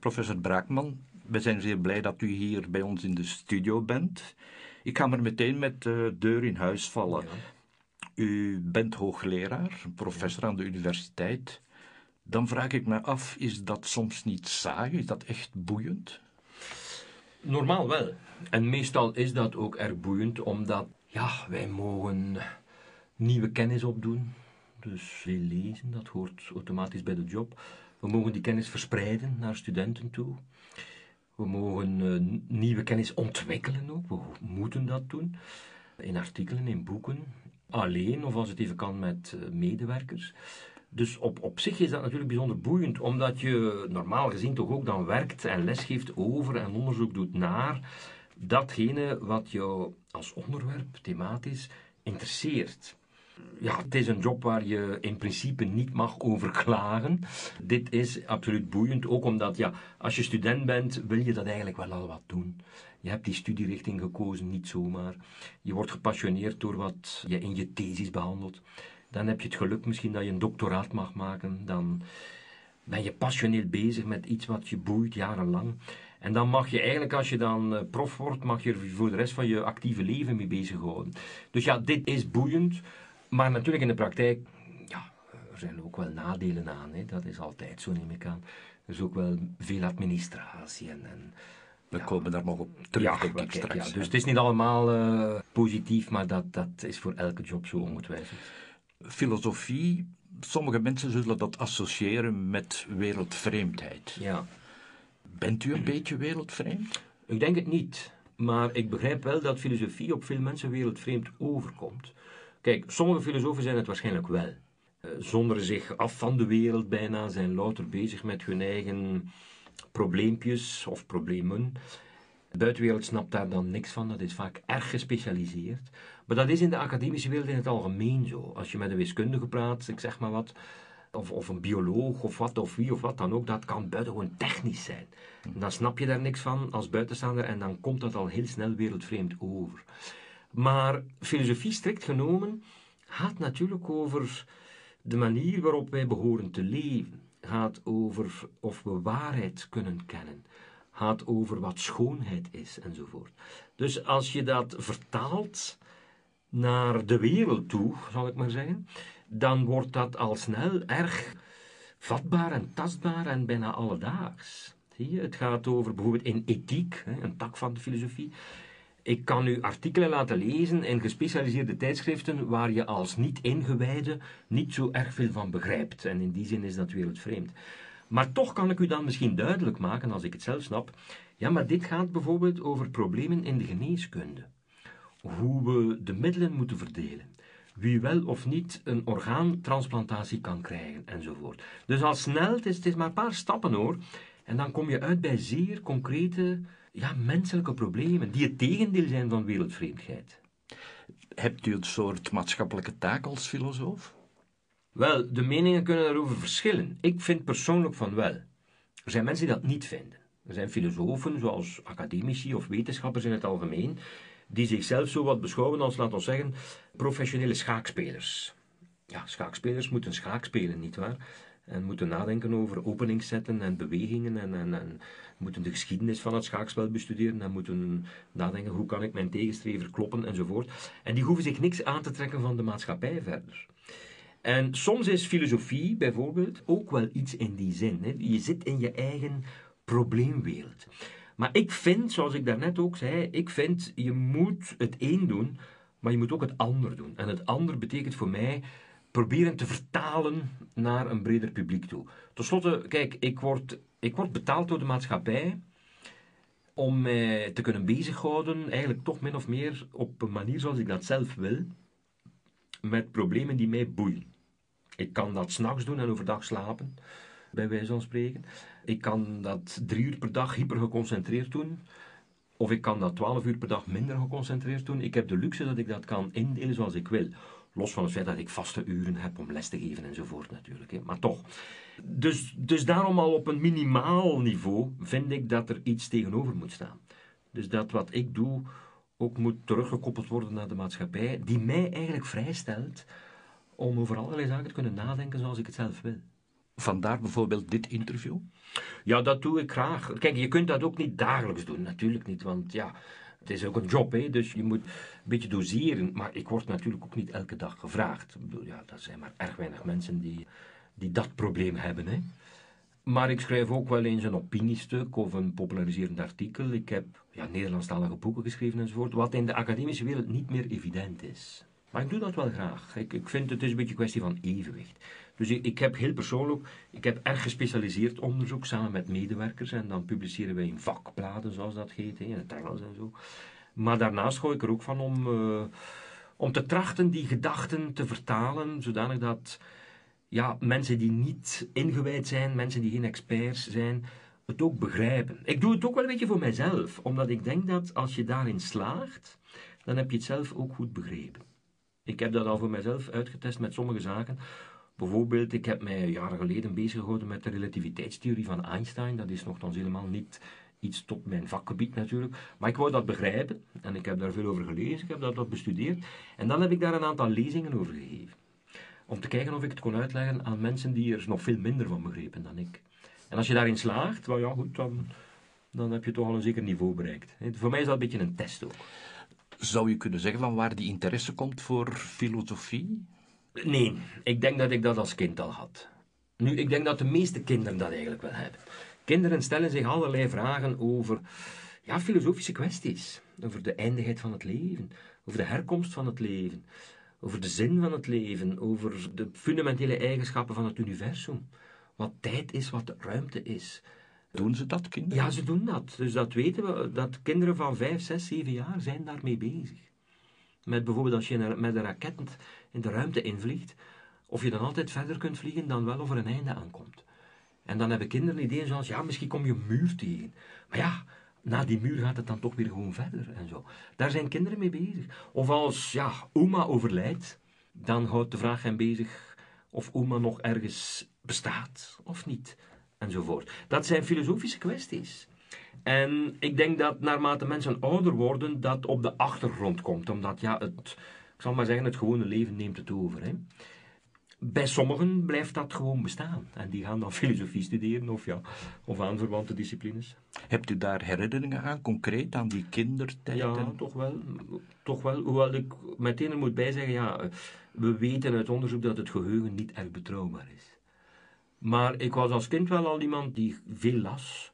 Professor Braakman, we zijn zeer blij dat u hier bij ons in de studio bent. Ik ga maar meteen met de deur in huis vallen. U bent hoogleraar, professor aan de universiteit. Dan vraag ik me af, is dat soms niet saai? Is dat echt boeiend? Normaal wel. En meestal is dat ook erg boeiend, omdat ja, wij mogen nieuwe kennis opdoen. Dus veel lezen, dat hoort automatisch bij de job. We mogen die kennis verspreiden naar studenten toe. We mogen uh, nieuwe kennis ontwikkelen ook. We moeten dat doen. In artikelen, in boeken. Alleen, of als het even kan, met uh, medewerkers. Dus op, op zich is dat natuurlijk bijzonder boeiend, omdat je normaal gezien toch ook dan werkt en lesgeeft over en onderzoek doet naar datgene wat jou als onderwerp thematisch interesseert. Ja, het is een job waar je in principe niet mag over klagen. Dit is absoluut boeiend, ook omdat ja, als je student bent, wil je dat eigenlijk wel al wat doen. Je hebt die studierichting gekozen, niet zomaar. Je wordt gepassioneerd door wat je in je thesis behandelt. Dan heb je het geluk misschien dat je een doctoraat mag maken. Dan ben je passioneel bezig met iets wat je boeit jarenlang. En dan mag je eigenlijk, als je dan eh, prof wordt, mag je er voor de rest van je actieve leven mee bezighouden. Dus ja, dit is boeiend. Maar natuurlijk in de praktijk, ja, er zijn ook wel nadelen aan. Hè. Dat is altijd zo, neem ik aan. Er is ook wel veel administratie en... en we komen daar nog op terug, ja, denk straks. Ja, dus het is niet allemaal uh, positief, maar dat, dat is voor elke job zo ongetwijfeld filosofie, sommige mensen zullen dat associëren met wereldvreemdheid. Ja. Bent u een beetje wereldvreemd? Ik denk het niet. Maar ik begrijp wel dat filosofie op veel mensen wereldvreemd overkomt. Kijk, sommige filosofen zijn het waarschijnlijk wel. Uh, zonderen zich af van de wereld bijna, zijn louter bezig met hun eigen probleempjes of problemen. De buitenwereld snapt daar dan niks van, dat is vaak erg gespecialiseerd. Maar dat is in de academische wereld in het algemeen zo. Als je met een wiskundige praat, ik zeg maar wat, of, of een bioloog of wat of wie of wat dan ook, dat kan buitengewoon technisch zijn. En dan snap je daar niks van als buitenstaander en dan komt dat al heel snel wereldvreemd over. Maar filosofie strikt genomen gaat natuurlijk over de manier waarop wij behoren te leven. Gaat over of we waarheid kunnen kennen gaat over wat schoonheid is enzovoort. Dus als je dat vertaalt naar de wereld toe, zal ik maar zeggen, dan wordt dat al snel erg vatbaar en tastbaar en bijna alledaags. Zie je? Het gaat over bijvoorbeeld in ethiek, een tak van de filosofie. Ik kan u artikelen laten lezen in gespecialiseerde tijdschriften waar je als niet-ingewijde niet zo erg veel van begrijpt. En in die zin is dat wereldvreemd. Maar toch kan ik u dan misschien duidelijk maken, als ik het zelf snap, ja, maar dit gaat bijvoorbeeld over problemen in de geneeskunde. Hoe we de middelen moeten verdelen. Wie wel of niet een orgaantransplantatie kan krijgen, enzovoort. Dus al snel, is, het is maar een paar stappen hoor, en dan kom je uit bij zeer concrete, ja, menselijke problemen, die het tegendeel zijn van wereldvreemdheid. Hebt u een soort maatschappelijke taak als filosoof? Wel, de meningen kunnen daarover verschillen. Ik vind persoonlijk van wel. Er zijn mensen die dat niet vinden. Er zijn filosofen, zoals academici of wetenschappers in het algemeen, die zichzelf zo wat beschouwen als, laten we zeggen, professionele schaakspelers. Ja, schaakspelers moeten schaak spelen, nietwaar? En moeten nadenken over openingszetten en bewegingen en, en, en, moeten de geschiedenis van het schaakspel bestuderen en moeten nadenken hoe kan ik mijn tegenstrever kloppen enzovoort. En die hoeven zich niks aan te trekken van de maatschappij verder. En soms is filosofie bijvoorbeeld ook wel iets in die zin. Hè. Je zit in je eigen probleemwereld. Maar ik vind, zoals ik daarnet ook zei, ik vind je moet het een doen, maar je moet ook het ander doen. En het ander betekent voor mij proberen te vertalen naar een breder publiek toe. Ten slotte, kijk, ik word, ik word betaald door de maatschappij om mij te kunnen bezighouden, eigenlijk toch min of meer op een manier zoals ik dat zelf wil, met problemen die mij boeien. Ik kan dat s'nachts doen en overdag slapen, bij wijze van spreken. Ik kan dat drie uur per dag hyper geconcentreerd doen. Of ik kan dat twaalf uur per dag minder geconcentreerd doen. Ik heb de luxe dat ik dat kan indelen zoals ik wil. Los van het feit dat ik vaste uren heb om les te geven enzovoort natuurlijk. Hè. Maar toch. Dus, dus daarom al op een minimaal niveau vind ik dat er iets tegenover moet staan. Dus dat wat ik doe ook moet teruggekoppeld worden naar de maatschappij, die mij eigenlijk vrijstelt om over allerlei zaken te kunnen nadenken zoals ik het zelf wil. Vandaar bijvoorbeeld dit interview? Ja, dat doe ik graag. Kijk, je kunt dat ook niet dagelijks doen, natuurlijk niet, want ja, het is ook een job, hè, dus je moet een beetje doseren. Maar ik word natuurlijk ook niet elke dag gevraagd. Ik bedoel, ja, dat zijn maar erg weinig mensen die, die dat probleem hebben. Hè. Maar ik schrijf ook wel eens een opiniestuk of een populariserend artikel. Ik heb ja, Nederlandstalige boeken geschreven enzovoort, wat in de academische wereld niet meer evident is. Maar ik doe dat wel graag. Ik, ik vind het is een beetje een kwestie van evenwicht. Dus ik, ik, heb heel persoonlijk, ik heb erg gespecialiseerd onderzoek samen met medewerkers en dan publiceren wij in vakbladen, zoals dat heet, in het Engels en zo. Maar daarnaast gooi ik er ook van om, uh, om te trachten die gedachten te vertalen, zodanig dat ja, mensen die niet ingewijd zijn, mensen die geen experts zijn, het ook begrijpen. Ik doe het ook wel een beetje voor mijzelf, omdat ik denk dat als je daarin slaagt, dan heb je het zelf ook goed begrepen. Ik heb dat al voor mezelf uitgetest met sommige zaken. Bijvoorbeeld, ik heb mij jaren geleden bezig gehouden met de relativiteitstheorie van Einstein. Dat is nogthans helemaal niet iets tot mijn vakgebied natuurlijk. Maar ik wou dat begrijpen en ik heb daar veel over gelezen, ik heb dat bestudeerd. En dan heb ik daar een aantal lezingen over gegeven. Om te kijken of ik het kon uitleggen aan mensen die er nog veel minder van begrepen dan ik. En als je daarin slaagt, well ja goed, dan, dan heb je toch al een zeker niveau bereikt. Voor mij is dat een beetje een test ook. Zou je kunnen zeggen van waar die interesse komt voor filosofie? Nee, ik denk dat ik dat als kind al had. Nu, ik denk dat de meeste kinderen dat eigenlijk wel hebben. Kinderen stellen zich allerlei vragen over ja, filosofische kwesties. Over de eindigheid van het leven, over de herkomst van het leven, over de zin van het leven, over de fundamentele eigenschappen van het universum. Wat tijd is, wat ruimte is. Doen ze dat, kinderen? Ja, ze doen dat. Dus dat weten we, dat kinderen van 5, 6, 7 jaar zijn daarmee bezig. Met bijvoorbeeld als je met een raket in de ruimte invliegt, of je dan altijd verder kunt vliegen dan wel of er een einde aankomt. En dan hebben kinderen ideeën zoals, ja, misschien kom je een muur tegen. Maar ja, na die muur gaat het dan toch weer gewoon verder en zo. Daar zijn kinderen mee bezig. Of als, ja, oma overlijdt, dan houdt de vraag hen bezig of oma nog ergens bestaat of niet, enzovoort. Dat zijn filosofische kwesties. En ik denk dat naarmate mensen ouder worden, dat op de achtergrond komt. Omdat, ja, het, ik zal maar zeggen, het gewone leven neemt het over. Hè. Bij sommigen blijft dat gewoon bestaan. En die gaan dan filosofie studeren of, ja, of aanverwante disciplines. Hebt u daar herinneringen aan, concreet, aan die kindertijd? Ja, toch wel. Toch wel. Hoewel ik meteen er moet bijzeggen, ja, we weten uit onderzoek dat het geheugen niet erg betrouwbaar is. Maar ik was als kind wel al iemand die veel las.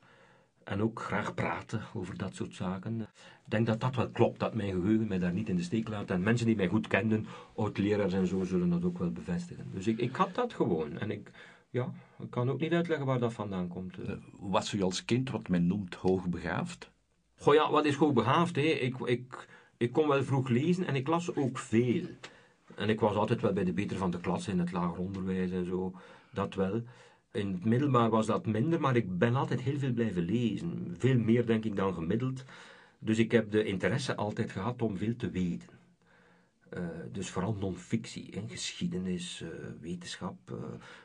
En ook graag praten over dat soort zaken. Ik denk dat dat wel klopt, dat mijn geheugen mij daar niet in de steek laat. En mensen die mij goed kenden, oud-leraars en zo, zullen dat ook wel bevestigen. Dus ik, ik had dat gewoon. En ik, ja, ik kan ook niet uitleggen waar dat vandaan komt. Uh, was u als kind wat men noemt hoogbegaafd? Goh ja, wat is hoogbegaafd? Hè? Ik, ik, ik kon wel vroeg lezen en ik las ook veel. En ik was altijd wel bij de beter van de klas in het lager onderwijs en zo. Dat wel. In het middelbaar was dat minder, maar ik ben altijd heel veel blijven lezen. Veel meer, denk ik, dan gemiddeld. Dus ik heb de interesse altijd gehad om veel te weten. Uh, dus vooral non-fictie, geschiedenis, uh, wetenschap, uh,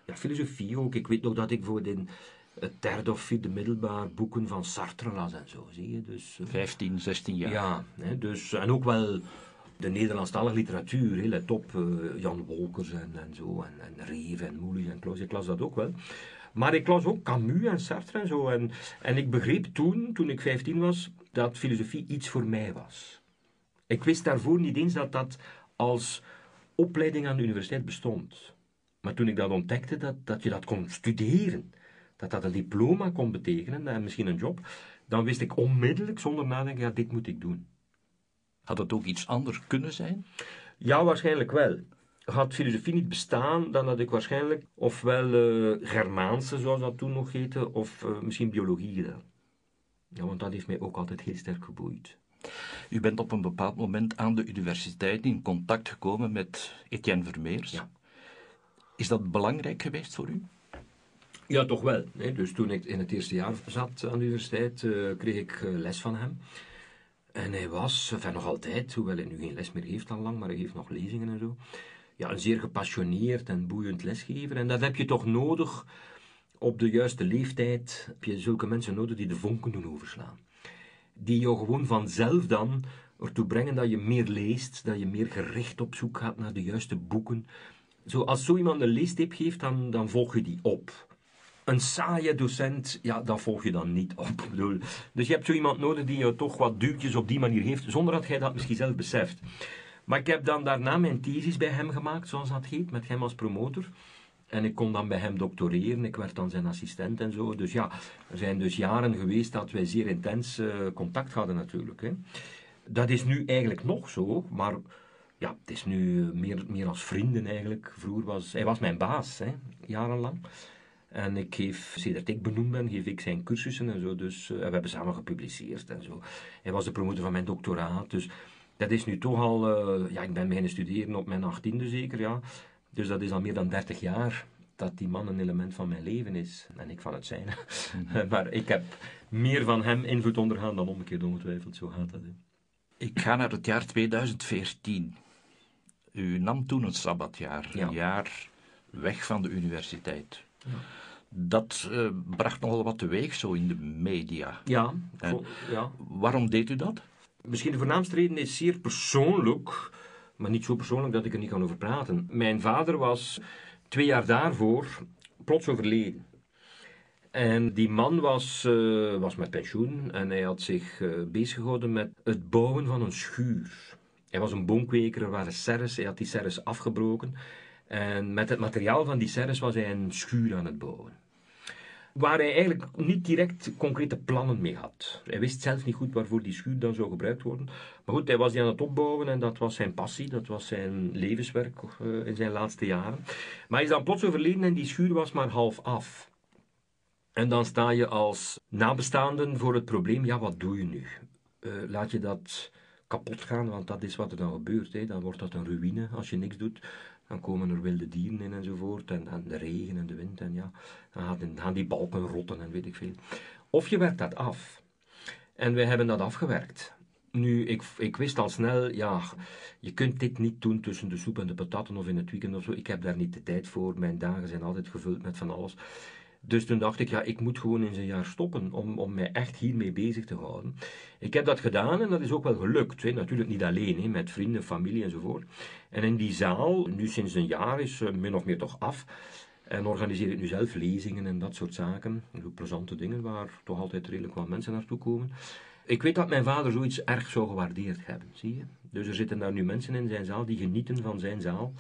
ja, filosofie ook. Ik weet nog dat ik voor in het derde of vierde middelbaar boeken van Sartre las en zo, zie je. Dus, 15, 16 jaar. Ja, hè, dus, en ook wel de Nederlandstalige literatuur, heel let op, uh, Jan Wolkers en, en zo, en, en Reeve en Moelis en Klaus, ik las dat ook wel. Maar ik las ook Camus en Sartre en zo. En, en ik begreep toen, toen ik 15 was, dat filosofie iets voor mij was. Ik wist daarvoor niet eens dat dat als opleiding aan de universiteit bestond. Maar toen ik dat ontdekte, dat, dat je dat kon studeren, dat dat een diploma kon betekenen en misschien een job, dan wist ik onmiddellijk zonder nadenken, ja, dit moet ik doen. Had het ook iets anders kunnen zijn? Ja, waarschijnlijk wel. Had filosofie niet bestaan, dan had ik waarschijnlijk ofwel uh, Germaanse, zoals dat toen nog heette, of uh, misschien biologie gedaan. Ja, want dat heeft mij ook altijd heel sterk geboeid. U bent op een bepaald moment aan de universiteit in contact gekomen met Etienne Vermeers. Ja. Is dat belangrijk geweest voor u? Ja, toch wel. Dus toen ik in het eerste jaar zat aan de universiteit, uh, kreeg ik les van hem. En hij was, enfin nog altijd, hoewel hij nu geen les meer heeft al lang, maar hij geeft nog lezingen en zo. Ja, een zeer gepassioneerd en boeiend lesgever. En dat heb je toch nodig op de juiste leeftijd. Heb je zulke mensen nodig die de vonken doen overslaan. Die jou gewoon vanzelf dan ertoe brengen dat je meer leest, dat je meer gericht op zoek gaat naar de juiste boeken. Zo, als zo iemand een leestip geeft, dan, dan volg je die op. een saaie docent, ja, dat volg je dan niet op. Dus je hebt zo iemand nodig die je toch wat duwtjes op die manier geeft, zonder dat jij dat misschien zelf beseft. Maar ik heb dan daarna mijn thesis bij hem gemaakt, zoals dat heet, met hem als promotor. En ik kon dan bij hem doctoreren, ik werd dan zijn assistent en zo. Dus ja, er zijn dus jaren geweest dat wij zeer intens uh, contact hadden natuurlijk. Hè. Dat is nu eigenlijk nog zo, maar ja, het is nu meer, meer als vrienden eigenlijk. Vroeger was hij was mijn baas, hè, jarenlang. En ik geef, sinds ik benoemd ben, geef ik zijn cursussen en zo. Dus uh, we hebben samen gepubliceerd en zo. Hij was de promotor van mijn doctoraat. Dus dat is nu toch al, uh, ja, ik ben beginnen studeren op mijn achttiende zeker, ja. Dus dat is al meer dan 30 jaar dat die man een element van mijn leven is. En ik van het zijn. Mhm. maar ik heb meer van hem invloed ondergaan dan omgekeerd ongetwijfeld. Zo gaat dat. Hè. Ik ga naar het jaar 2014. U nam toen een sabbatjaar. Een jaar weg van de universiteit. Ja. Dat uh, bracht nogal wat teweeg zo in de media. Ja, ja. Waarom deed u dat? Misschien de voornaamste reden is zeer persoonlijk, maar niet zo persoonlijk dat ik er niet kan over praten. Mijn vader was twee jaar daarvoor plots overleden. En die man was, uh, was met pensioen en hij had zich uh, bezig gehouden met het bouwen van een schuur. Hij was een boomkweker, er waren serres, hij had die serres afgebroken. En met het materiaal van die serres was hij een schuur aan het bouwen waar hij eigenlijk niet direct concrete plannen mee had. Hij wist zelf niet goed waarvoor die schuur dan zou gebruikt worden. Maar goed, hij was die aan het opbouwen en dat was zijn passie, dat was zijn levenswerk uh, in zijn laatste jaren. Maar hij is dan plots overleden en die schuur was maar half af. En dan sta je als nabestaanden voor het probleem, ja, wat doe je nu? Uh, laat je dat kapot gaan, want dat is wat er dan gebeurt. Hè. Dan wordt dat een ruïne als je niks doet. Dan komen er wilde dieren in enzovoort. En, en de regen en de wind. En ja, dan gaan die balken rotten en weet ik veel. Of je werkt dat af. En wij hebben dat afgewerkt. Nu, ik, ik wist al snel, ja, je kunt dit niet doen tussen de soep en de patatten of in het weekend of zo. Ik heb daar niet de tijd voor. Mijn dagen zijn altijd gevuld met van alles. Dus toen dacht ik, ja, ik moet gewoon in zijn jaar stoppen om, om mij echt hiermee bezig te houden. Ik heb dat gedaan en dat is ook wel gelukt. Hè. Natuurlijk niet alleen, hè, met vrienden, familie enzovoort. En in die zaal, nu sinds een jaar, is uh, min of meer toch af. En organiseer ik nu zelf lezingen en dat soort zaken. Ook plezante dingen waar toch altijd redelijk wat mensen naartoe komen. Ik weet dat mijn vader zoiets erg zou gewaardeerd hebben, zie je. Dus er zitten daar nu mensen in zijn zaal die genieten van zijn zaal.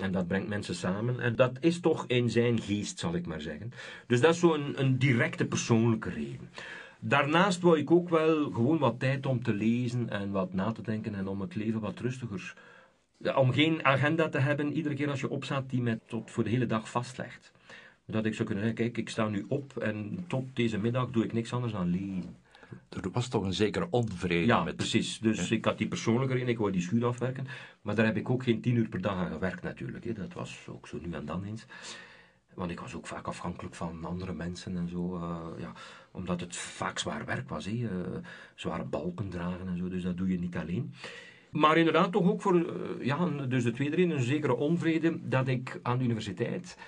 En dat brengt mensen samen. En dat is toch in zijn geest, zal ik maar zeggen. Dus dat is zo'n een, een directe persoonlijke reden. Daarnaast wou ik ook wel gewoon wat tijd om te lezen en wat na te denken en om het leven wat rustiger. Om geen agenda te hebben iedere keer als je opstaat die mij tot voor de hele dag vastlegt. Dat ik zou kunnen zeggen, kijk, ik sta nu op en tot deze middag doe ik niks anders dan lezen. Er was toch een zekere onvrede ja, precies. Dus ik had die persoonlijke reden, ik wou die schuur afwerken. Maar daar heb ik ook geen tien uur per dag aan gewerkt natuurlijk. Hè. Dat was ook zo nu en dan eens. Want ik was ook vaak afhankelijk van andere mensen en zo. Uh, ja, omdat het vaak zwaar werk was. Hè. Uh, zware balken dragen en zo. Dus dat doe je niet alleen. Maar inderdaad toch ook voor, uh, ja, dus de tweede reden, een zekere onvrede dat ik aan de universiteit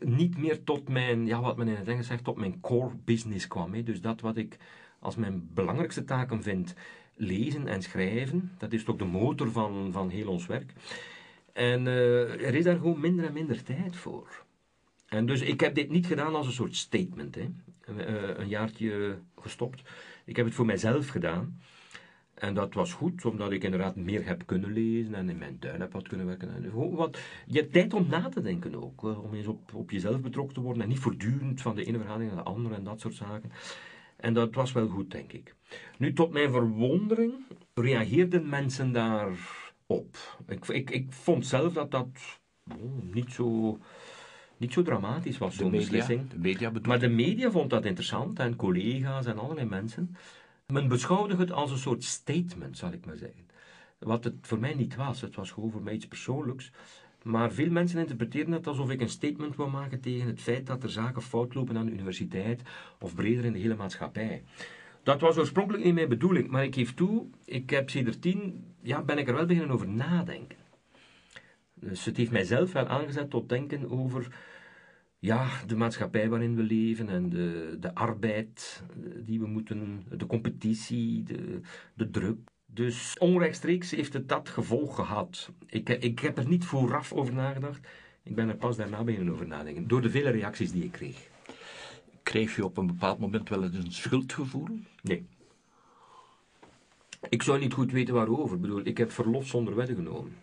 niet meer tot mijn, ja, wat men in het Engels zegt, tot mijn core business kwam. Hè. Dus dat wat ik als mijn belangrijkste taken vind lezen en schrijven. Dat is toch de motor van, van heel ons werk. En uh, er is daar gewoon minder en minder tijd voor. En dus ik heb dit niet gedaan als een soort statement. Hè. Uh, een jaartje gestopt. Ik heb het voor mijzelf gedaan. En dat was goed, omdat ik inderdaad meer heb kunnen lezen en in mijn tuin heb wat kunnen werken. En wat, je hebt tijd om na te denken ook, om eens op, op jezelf betrokken te worden en niet voortdurend van de ene verhaling naar de andere en dat soort zaken. En dat was wel goed, denk ik. Nu, tot mijn verwondering reageerden mensen daarop. Ik, ik, ik vond zelf dat dat oh, niet, zo, niet zo dramatisch was, zo'n beslissing. De media maar de media vond dat interessant en collega's en allerlei mensen. Men beschouwde het als een soort statement, zal ik maar zeggen. Wat het voor mij niet was. Het was gewoon voor mij iets persoonlijks. Maar veel mensen interpreteren het alsof ik een statement wil maken tegen het feit dat er zaken fout lopen aan de universiteit of breder in de hele maatschappij. Dat was oorspronkelijk niet mijn bedoeling, maar ik geef toe, ik heb tien, ja, ben ik er wel beginnen over nadenken. Dus het heeft mijzelf wel aangezet tot denken over ja, de maatschappij waarin we leven en de, de arbeid die we moeten, de competitie, de, de druk. Dus onrechtstreeks heeft het dat gevolg gehad. Ik, ik heb er niet vooraf over nagedacht. Ik ben er pas daarna beginnen over nadenken. Door de vele reacties die ik kreeg. Kreeg je op een bepaald moment wel eens een schuldgevoel? Nee. Ik zou niet goed weten waarover. Ik bedoel, ik heb verlof zonder wedden genomen.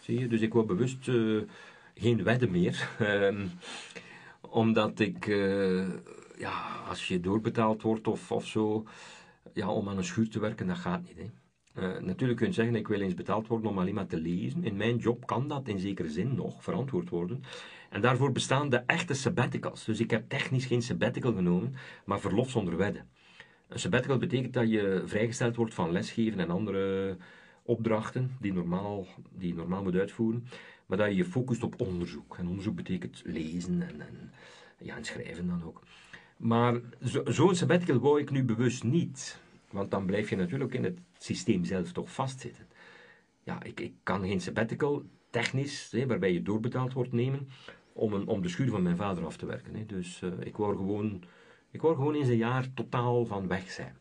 Zie je? Dus ik wou bewust uh, geen wedden meer. Ehm, omdat ik, uh, ja, als je doorbetaald wordt of, of zo, ja, om aan een schuur te werken, dat gaat niet. Hè. Uh, natuurlijk kun je zeggen, ik wil eens betaald worden om alleen maar te lezen. In mijn job kan dat in zekere zin nog verantwoord worden. En daarvoor bestaan de echte sabbaticals. Dus ik heb technisch geen sabbatical genomen, maar verlof zonder wedden. Een sabbatical betekent dat je vrijgesteld wordt van lesgeven en andere opdrachten die, normaal, die normaal moet uitvoeren, maar dat je je focust op onderzoek. En onderzoek betekent lezen en, en, ja, en schrijven dan ook. Maar zo'n zo sabbatical wou ik nu bewust niet, want dan blijf je natuurlijk in het systeem zelf toch vastzitten. Ja, ik, ik kan geen sabbatical technisch, hè, waarbij je doorbetaald wordt, nemen om, een, om de schuur van mijn vader af te werken. Hè. Dus uh, ik wou gewoon ik wou gewoon eens een jaar totaal van weg zijn.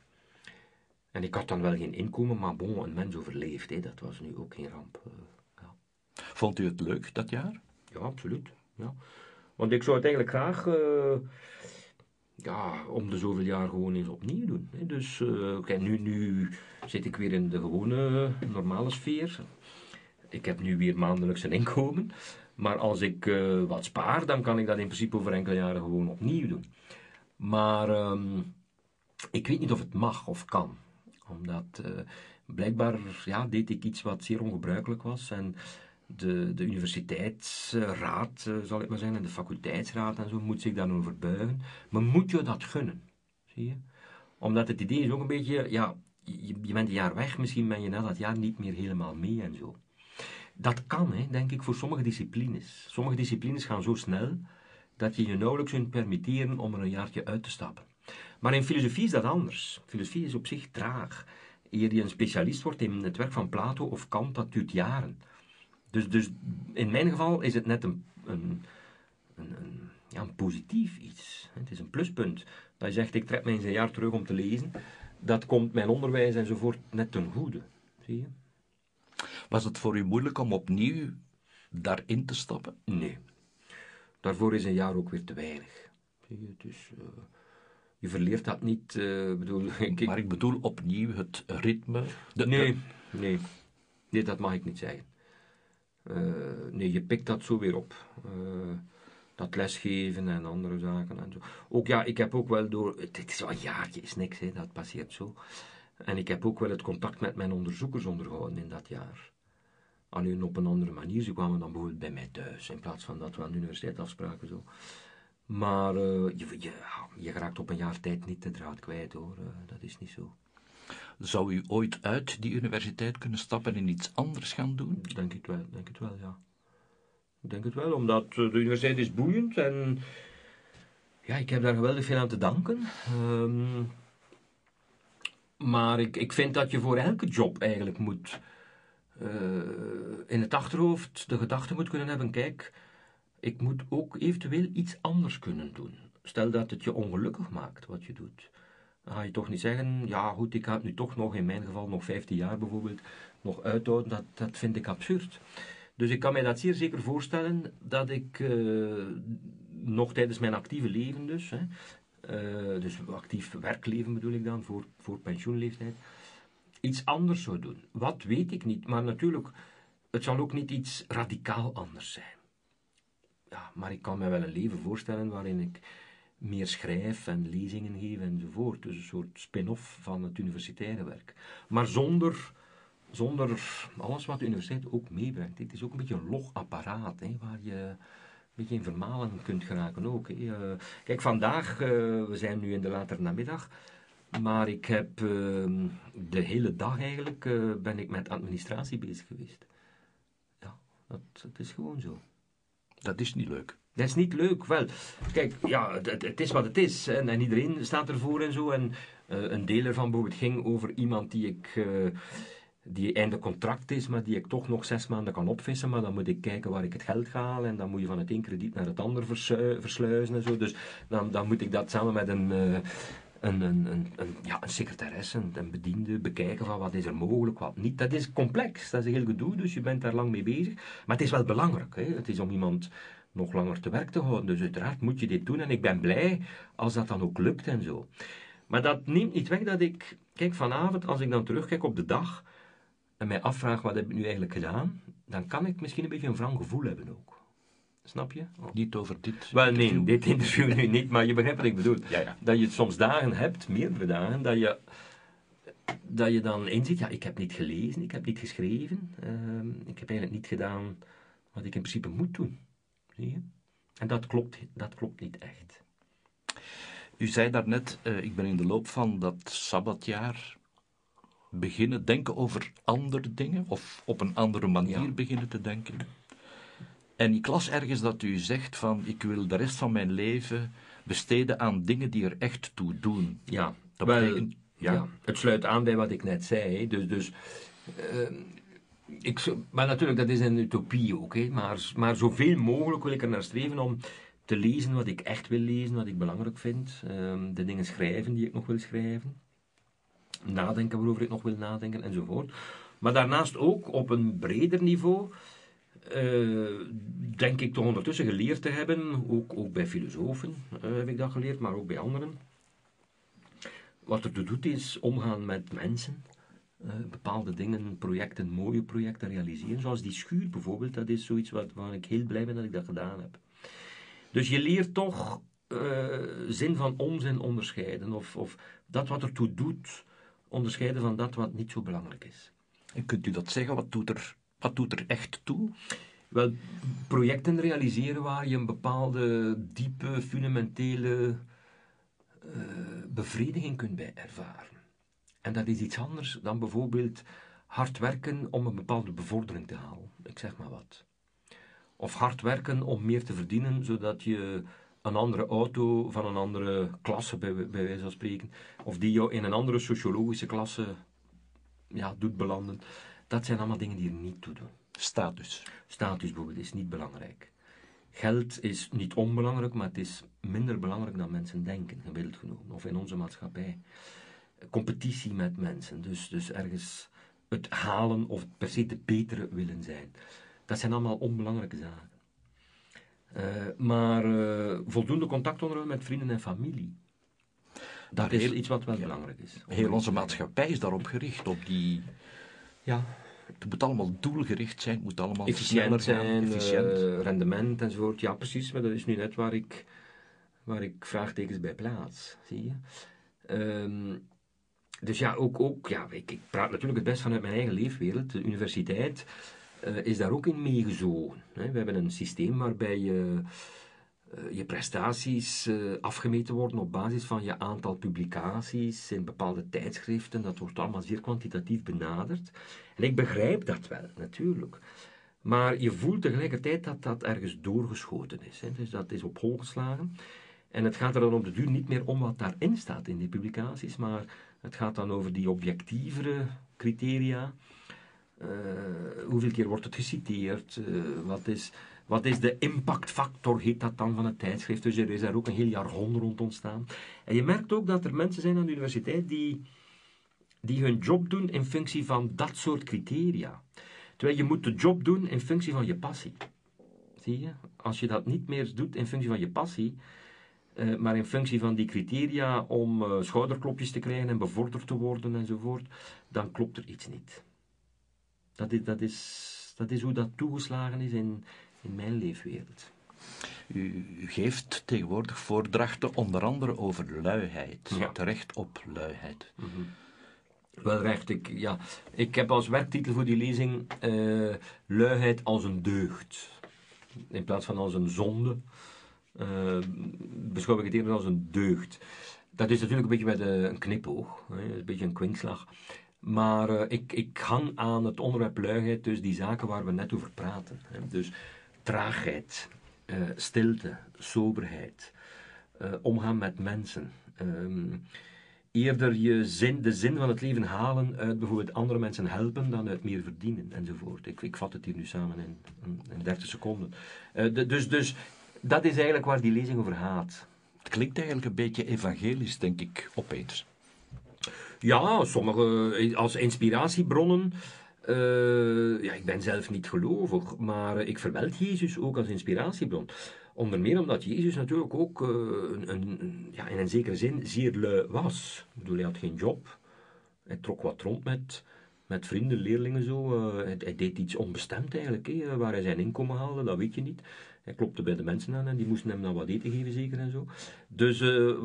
En ik had dan wel geen inkomen, maar bon, een mens overleeft. Hè. Dat was nu ook geen ramp. Uh, ja. Vond u het leuk, dat jaar? Ja, absoluut. Ja. Want ik zou het eigenlijk graag... Uh, ja, om de zoveel jaar gewoon eens opnieuw doen. Hè. Dus uh, nu, nu zit ik weer in de gewone, normale sfeer. Ik heb nu weer maandelijks een inkomen. Maar als ik uh, wat spaar, dan kan ik dat in principe over enkele jaren gewoon opnieuw doen. Maar um, ik weet niet of het mag of kan. Omdat blijkbaar ja, deed ik iets wat zeer ongebruikelijk was. En de, de universiteitsraad, uh, zal ik maar zeggen, en de faculteitsraad en zo, moet zich daarover buigen. Maar moet je dat gunnen? Zie je? Omdat het idee is ook een beetje, ja, je, je bent een jaar weg, misschien ben je na dat jaar niet meer helemaal mee en zo. Dat kan, hè, denk ik, voor sommige disciplines. Sommige disciplines gaan zo snel dat je je nauwelijks kunt permitteren om er een jaartje uit te stappen. Maar in filosofie is dat anders. Filosofie is op zich traag. Eer je een specialist wordt in het werk van Plato of Kant, dat duurt jaren. Dus, dus in mijn geval is het net een, een, een, een, ja, een positief iets. Het is een pluspunt. Dat je zegt, ik trek mij eens een jaar terug om te lezen. Dat komt mijn onderwijs enzovoort net ten goede. Zie je? Was het voor u moeilijk om opnieuw daarin te stappen? Nee. Daarvoor is een jaar ook weer te weinig. Dus uh, je verleert dat niet. Uh, bedoel, ik, maar ik bedoel opnieuw het ritme. De, nee, nee, nee, dat mag ik niet zeggen. Uh, nee, je pikt dat zo weer op. dat lesgeven en andere zaken en zo. Ook ja, ik heb ook wel door. Het is al een jaartje, is niks, hè, dat passeert zo. En ik heb ook wel het contact met mijn onderzoekers onderhouden in dat jaar. Alleen op een andere manier. Ze kwamen dan bijvoorbeeld bij mij thuis, in plaats van dat we aan de universiteit afspraken. Zo. Maar uh, je, je, je raakt op een jaar tijd niet de draad kwijt hoor, dat is niet zo. Zou u ooit uit die universiteit kunnen stappen en iets anders gaan doen? Denk ik wel, denk het wel, ja. Ik denk het wel, omdat eh, de universiteit is boeiend en ja, ik heb daar geweldig veel aan te danken. Um, maar ik, ik vind dat je voor elke job eigenlijk moet uh, in het achterhoofd de gedachte moet kunnen hebben: kijk, ik moet ook eventueel iets anders kunnen doen. Stel dat het je ongelukkig maakt wat je doet. Dan ga je toch niet zeggen: ja, goed, ik ga het nu toch nog, in mijn geval nog 15 jaar bijvoorbeeld, nog uithouden. Dat, dat vind ik absurd. Dus ik kan mij dat zeer zeker voorstellen dat ik uh, nog tijdens mijn actieve leven, dus, hè, uh, dus actief werkleven bedoel ik dan, voor, voor pensioenleeftijd iets anders zou doen. Wat weet ik niet, maar natuurlijk, het zal ook niet iets radicaal anders zijn. Ja, maar ik kan me wel een leven voorstellen waarin ik meer schrijf en lezingen geef enzovoort. Dus een soort spin-off van het universitaire werk. Maar zonder, zonder alles wat de universiteit ook meebrengt. Het is ook een beetje een logapparaat, hè, waar je een beetje in vermalen kunt geraken ook. Eh, kijk, vandaag, uh, we zijn nu in de latere namiddag, maar ik heb uh, de hele dag eigenlijk uh, ben ik met administratie bezig geweest. Ja, dat, is gewoon zo. Dat is niet leuk. Dat is niet leuk. Wel, kijk, ja, het, het is wat het is. En, en, iedereen staat ervoor en zo. En uh, een deel ervan bijvoorbeeld ging over iemand die ik... Uh, die einde contract is, maar die ik toch nog zes maanden kan opvissen. Maar dan moet ik kijken waar ik het geld ga halen. En dan moet je van het een krediet naar het ander versluizen en zo. Dus dan, dan moet ik dat samen met een, uh, een, een, een, ja, een secretaresse, een, bediende, bekijken van wat is er mogelijk, wat niet. Dat is complex, dat is een heel gedoe, dus je bent daar lang mee bezig. Maar het is wel belangrijk. Hè? Het is om iemand nog langer te werk te houden. Dus uiteraard moet je dit doen en ik ben blij als dat dan ook lukt en zo. Maar dat neemt niet weg dat ik, kijk, vanavond, als ik dan terugkijk op de dag en mij afvraag wat heb ik nu eigenlijk gedaan, dan kan ik misschien een beetje een wrang gevoel hebben ook. Snap je? Niet over dit. Wel, nee, interview. dit interview nu niet, maar je begrijpt wat ik bedoel. Ja, ja. Dat je soms dagen hebt, meerdere dagen, dat je, dat je dan inziet, ja, ik heb niet gelezen, ik heb niet geschreven, ehm, ik heb eigenlijk niet gedaan wat ik in principe moet doen. Zie je? En dat klopt, dat klopt niet echt. U zei daarnet, eh ik ben in de loop van dat sabbatjaar beginnen denken over andere dingen, of op een andere manier Ja. beginnen te denken. En ik las ergens dat u zegt van, ik wil de rest van mijn leven besteden aan dingen die er echt toe doen. Ja, Dat wel, betekent- ja. ja. het sluit aan bij wat ik net zei. Dus, dus, ehm, ik, maar natuurlijk, dat is een utopie ook. Maar, maar zoveel mogelijk wil ik er naar streven om te lezen wat ik echt wil lezen, wat ik belangrijk vind. Ehm, de dingen schrijven die ik nog wil schrijven. Nadenken waarover ik nog wil nadenken, enzovoort. Maar daarnaast ook op een breder niveau eh, denk ik toch ondertussen geleerd te hebben, ook, ook bij filosofen eh, heb ik dat geleerd, maar ook bij anderen. Wat er toe doet is omgaan met mensen, eh, bepaalde dingen, projecten, mooie projecten realiseren. Zoals die schuur bijvoorbeeld, dat is zoiets wat, waar ik heel blij ben dat ik dat gedaan heb. Dus je leert toch eh, zin van onzin onderscheiden, of, of dat wat ertoe doet onderscheiden van dat wat niet zo belangrijk is. En kunt u dat zeggen? Wat doet er, wat doet er echt toe? Wel, projecten realiseren waar je een bepaalde diepe, fundamentele eh, bevrediging kunt bij ervaren. En dat is iets anders dan bijvoorbeeld hard werken om een bepaalde bevordering te halen. Ik zeg maar wat. Of hard werken om meer te verdienen, zodat je een andere auto van een andere klasse, bij, bij wijze van spreken, of die jou in een andere sociologische klasse ja, doet belanden. Dat zijn allemaal dingen die er niet toe doen. Status. Status bijvoorbeeld is niet belangrijk. Geld is niet onbelangrijk, maar het is minder belangrijk dan mensen denken, gemiddeld genomen. Of in onze maatschappij. Competitie met mensen, dus, dus ergens het halen of per se de betere willen zijn. Dat zijn allemaal onbelangrijke zaken. Eh, maar eh, voldoende contact onderhouden met vrienden en familie. Dat Maar is heel- iets wat wel belangrijk is. Heel onze maatschappij is daarop gericht, op die... Ja, Het moet allemaal doelgericht zijn, het moet allemaal efficiënt zijn, efficiënt. eh, rendement enzovoort. Ja, precies, maar dat is nu net waar ik, waar ik vraagtekens bij plaats, zie je. Ehm, dus ja, ook, ook ja, ik, ik praat natuurlijk het best vanuit mijn eigen leefwereld. De universiteit eh, is daar ook in meegezogen. Hè. We hebben een systeem waarbij je, eh, je prestaties eh, afgemeten worden op basis van je aantal publicaties in bepaalde tijdschriften. Dat wordt allemaal zeer kwantitatief benaderd. En ik begrijp dat wel, natuurlijk. Maar je voelt tegelijkertijd dat dat ergens doorgeschoten is. Hè. Dus dat is op hol geslagen. En het gaat er dan op de duur niet meer om wat daarin staat in die publicaties, maar het gaat dan over die objectievere criteria. Eh, hoeveel keer wordt het geciteerd? Eh, wat, is, wat is de impactfactor, heet dat dan, van het tijdschrift? Dus er is daar ook een heel jargon rond ontstaan. En je merkt ook dat er mensen zijn aan de universiteit die, die hun job doen in functie van dat soort criteria. Terwijl je moet de job doen in functie van je passie. Zie je? Als je dat niet meer doet in functie van je passie, eh, maar in functie van die criteria om eh, schouderklopjes te krijgen en bevorderd te worden enzovoort, dan klopt er iets niet. Dat is, dat is, dat is hoe dat toegeslagen is in, in mijn leefwereld. U geeft tegenwoordig voordrachten onder andere over luiheid. Ja. Terecht op luiheid. Wel recht, ik, ja, ik heb als werktitel voor die lezing eh, luiheid als een deugd. In plaats van als een zonde, beschouw ik het eerder als een deugd. Dat is natuurlijk een beetje met eh, een knipoog, een beetje een kwinkslag. Maar eh, ik, ik hang aan het onderwerp luiheid, dus die zaken waar we net over praten. Dus traagheid, eh, stilte, soberheid, eh, omgaan met mensen. ehm, eerder je zin, de zin van het leven halen uit bijvoorbeeld andere mensen helpen dan uit meer verdienen enzovoort. Ik, ik vat het hier nu samen in, in, in 30 seconden. Eh, de- dus, dus dat is eigenlijk waar die lezing over gaat. Het klinkt eigenlijk een beetje evangelisch, denk ik, opeens. Ja, sommige eh, als inspiratiebronnen Uh, ja, ik ben zelf niet gelovig, maar ik vermeld Jezus ook als inspiratiebron. Onder meer omdat Jezus natuurlijk ook uh, een, een, ja, in een zekere zin zeer lui was. Ik bedoel, hij had geen job. Hij trok wat rond met, met vrienden, leerlingen zo. Uh, hij, hij, deed iets onbestemd eigenlijk. Hè. Waar hij zijn inkomen haalde, dat weet je niet. Hij klopte bij de mensen aan en die moesten hem dan wat eten geven, zeker en zo. Dus uh,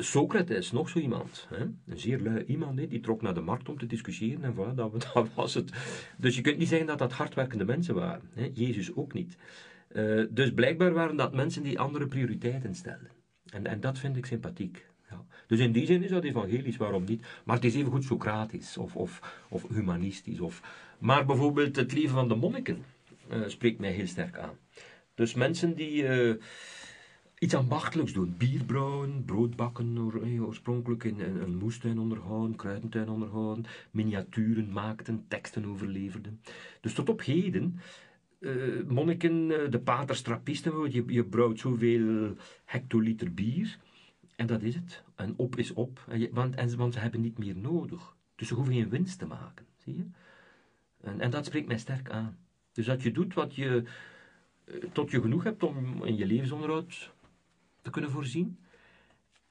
Socrates, nog zo iemand. Hè? Een zeer lui iemand, hè? die trok naar de markt om te discussiëren en voilà, dat, was het. Dus je kunt niet zeggen dat dat hardwerkende mensen waren. Hè? Jezus ook niet. Uh, dus blijkbaar waren dat mensen die andere prioriteiten stelden. En, en dat vind ik sympathiek. Ja. Dus in die zin is dat evangelisch, waarom niet? Maar het is even goed Socratisch of, of, of humanistisch. Of... Maar bijvoorbeeld het leven van de monniken spreekt mij heel sterk aan. Dus mensen die uh, iets ambachtelijks doen. Bier brouwen, brood bakken, eh, oorspronkelijk in, een moestuin onderhouden, kruidentuin onderhouden, miniaturen maakten, teksten overleverden. Dus tot op heden, uh, monniken, de paters, trappisten, je, je brouwt zoveel hectoliter bier. En dat is het. En op is op. Want, en, ze hebben niet meer nodig. Dus ze hoeven geen winst te maken. Zie je? En, en dat spreekt mij sterk aan. Dus dat je doet wat je eh, tot je genoeg hebt om in je levensonderhoud te kunnen voorzien.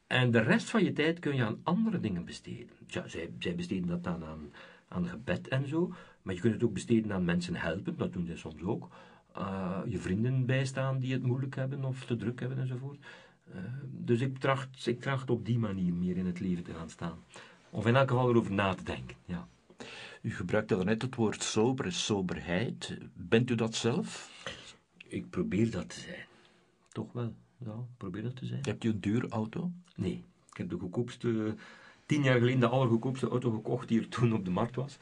En de rest van je tijd kun je aan andere dingen besteden. Zij, zij besteden dat dan aan, aan gebed en zo. Maar je kunt het ook besteden aan mensen helpen. Dat doen zij soms ook. Uh, je vrienden bijstaan die het moeilijk hebben of te druk hebben enzovoort. Uh, dus ik tracht, ik tracht op die manier meer in het leven te gaan staan. Of in elk geval erover na te denken. Ja. U gebruikte net het woord sober, soberheid. Bent u dat zelf? Ik probeer dat te zijn. Toch wel. Ja, probeer dat te zijn. Hebt u een duur auto? Nee. Ik heb de goedkoopste, tien jaar geleden de allergoedkoopste auto gekocht die er toen op de markt was.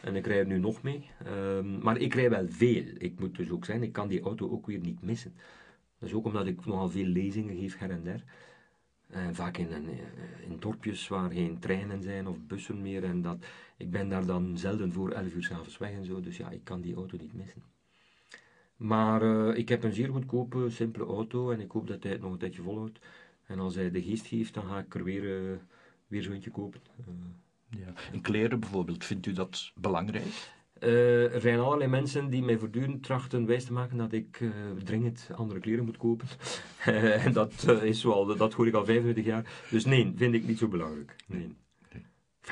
En ik rij er nu nog mee. Um, maar ik rij wel veel. Ik moet dus ook zijn, ik kan die auto ook weer niet missen. Dat is ook omdat ik nogal veel lezingen geef her en der. En vaak in, in, in, dorpjes waar geen treinen zijn of bussen meer. En dat, ik ben daar dan zelden voor 11 uur s'avonds weg en zo. Dus ja, ik kan die auto niet missen. Maar uh, ik heb een zeer goedkope, simpele auto en ik hoop dat hij het nog een tijdje volhoudt. En als hij de geest geeft, dan ga ik er weer, uh, weer zo eentje kopen. Uh, ja. En kleren bijvoorbeeld, vindt u dat belangrijk? er zijn allerlei mensen die mij voortdurend trachten wijs te maken dat ik dringend andere kleren moet kopen. en dat, is zo dat hoor ik al 25 jaar. Dus nee, vind ik niet zo belangrijk. Nee.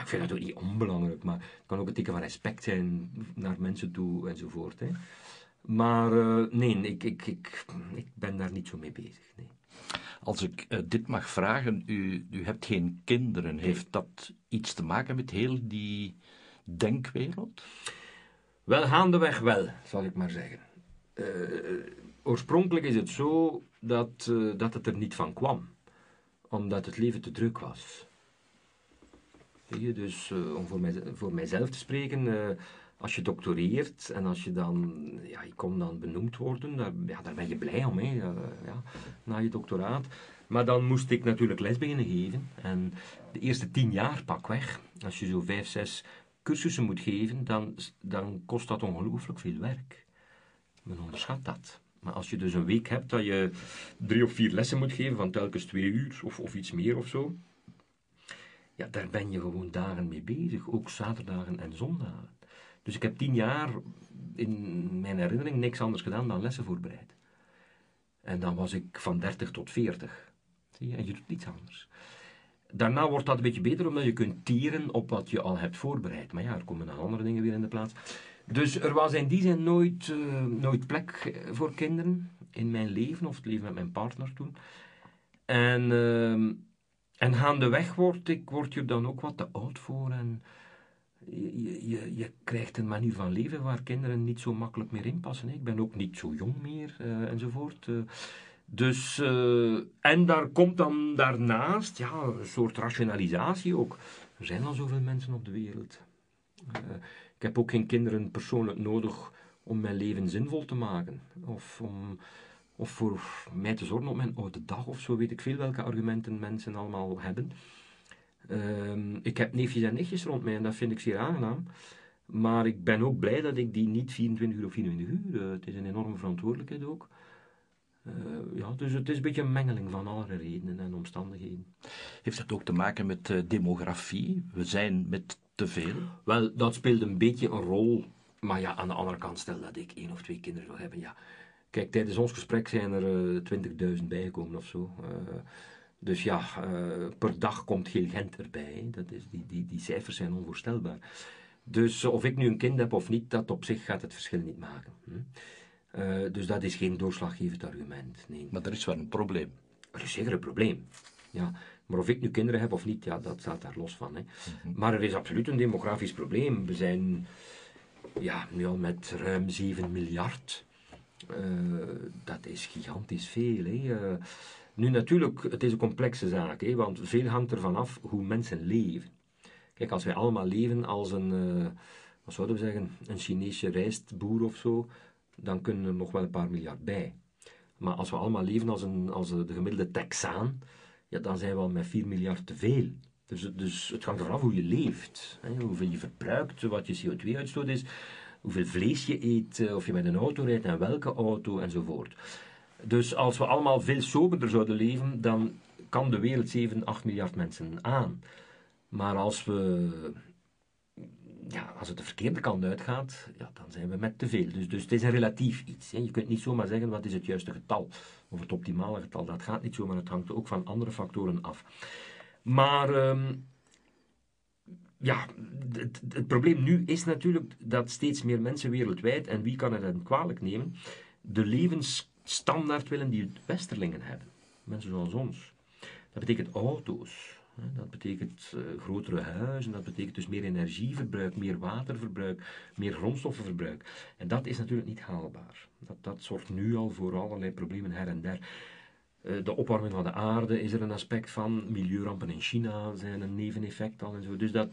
Ik vind dat ook niet onbelangrijk, maar het kan ook een teken van respect zijn naar mensen toe enzovoort. Hè. Maar uh, nee, ik, ik, ik, ik ben daar niet zo mee bezig. Nee. Als ik uh, dit mag vragen, u, u hebt geen kinderen. Heeft dat iets te maken met heel die denkwereld? Wel, gaandeweg wel, zal ik maar zeggen. Uh, oorspronkelijk is het zo dat, dat het er niet van kwam. Omdat het leven te druk was. Zie je, dus om voor, mij, voor mijzelf te spreken als je doctoreert en als je dan, ja, je kon dan benoemd worden, daar, ja, daar ben je blij om, hè, ja, na je doctoraat. Maar dan moest ik natuurlijk les beginnen geven. En de eerste tien jaar pak weg, als je zo vijf, zes cursussen moet geven, dan, dan kost dat ongelooflijk veel werk. Men onderschat dat. Maar als je dus een week hebt dat je drie of vier lessen moet geven van telkens twee uur of, of iets meer of zo, ja, daar ben je gewoon dagen mee bezig, ook zaterdagen en zondagen. Dus ik heb tien jaar in mijn herinnering niks anders gedaan dan lessen voorbereid. En dan was ik van 30 tot 40. Zie je? En je doet niets anders. Daarna wordt dat een beetje beter, omdat je kunt tieren op wat je al hebt voorbereid. Maar ja, er komen dan andere dingen weer in de plaats. Dus er was in die zin nooit, uh, nooit plek voor kinderen in mijn leven, of het leven met mijn partner toen. En, uh, en gaandeweg word, ik, word je dan ook wat te oud voor. En je, je, je, krijgt een manier van leven waar kinderen niet zo makkelijk meer inpassen. Ik ben ook niet zo jong meer uh, enzovoort. Uh, dus, uh, en daar komt dan daarnaast ja, een soort rationalisatie ook. Er zijn al zoveel mensen op de wereld. ik heb ook geen kinderen persoonlijk nodig om mijn leven zinvol te maken. Of, om, of voor mij te zorgen op mijn oude dag of zo. Weet ik veel welke argumenten mensen allemaal hebben. Um, ik heb neefjes en nichtjes rond mij en dat vind ik zeer aangenaam. Maar ik ben ook blij dat ik die niet 24 uur of 24 uur. Uh, het is een enorme verantwoordelijkheid ook. Uh, ja, dus het is een beetje een mengeling van alle redenen en omstandigheden. Heeft dat ook te maken met uh, demografie? We zijn met te veel? Wel, dat speelt een beetje een rol. Maar ja, aan de andere kant, stel dat ik één of twee kinderen wil hebben, ja. Kijk, tijdens ons gesprek zijn er uh, 20.000 bijgekomen of zo. Dus ja, uh, per dag komt heel Gent erbij. Dat is, die, die, die cijfers zijn onvoorstelbaar. Dus of ik nu een kind heb of niet, dat op zich gaat het verschil niet maken. Hm? Uh, dus dat is geen doorslaggevend argument. Nee. Maar er is wel een probleem. Er is zeker een probleem. Ja. Maar of ik nu kinderen heb of niet, ja, dat staat daar los van. Hè. Mm -hmm. Maar er is absoluut een demografisch probleem. We zijn ja, nu al met ruim 7 miljard. Uh, dat is gigantisch veel. Hè. Uh, nu natuurlijk, het is een complexe zaak, hè, want veel hangt ervan af hoe mensen leven. Kijk, als wij allemaal leven als een, uh, wat zouden we zeggen, een Chinese rijstboer of zo, dan kunnen er nog wel een paar miljard bij. Maar als we allemaal leven als, een, als de gemiddelde Texaan, ja, dan zijn we al met 4 miljard te veel. Dus, dus het hangt ervan af hoe je leeft, hè, hoeveel je verbruikt, wat je CO2-uitstoot is, hoeveel vlees je eet, of je met een auto rijdt en welke auto enzovoort. Dus als we allemaal veel soberder zouden leven, dan kan de wereld 7, 8 miljard mensen aan. Maar als we ja, als het de verkeerde kant uitgaat, ja, dan zijn we met te veel. Dus, dus het is een relatief iets. Hè. Je kunt niet zomaar zeggen wat is het juiste getal of het optimale getal. Dat gaat niet zomaar. Het hangt ook van andere factoren af. Maar um, ja, het, probleem nu is natuurlijk dat steeds meer mensen wereldwijd, en wie kan het dan kwalijk nemen, de levensstandaard willen die westerlingen hebben. Mensen zoals ons. Dat betekent auto's, dat betekent uh, grotere huizen, dat betekent dus meer energieverbruik, meer waterverbruik, meer grondstoffenverbruik. En dat is natuurlijk niet haalbaar. Dat, dat zorgt nu al voor allerlei problemen her en der. Uh, de opwarming van de aarde is er een aspect van. Milieurampen in China zijn een neveneffect al en zo. Dus dat,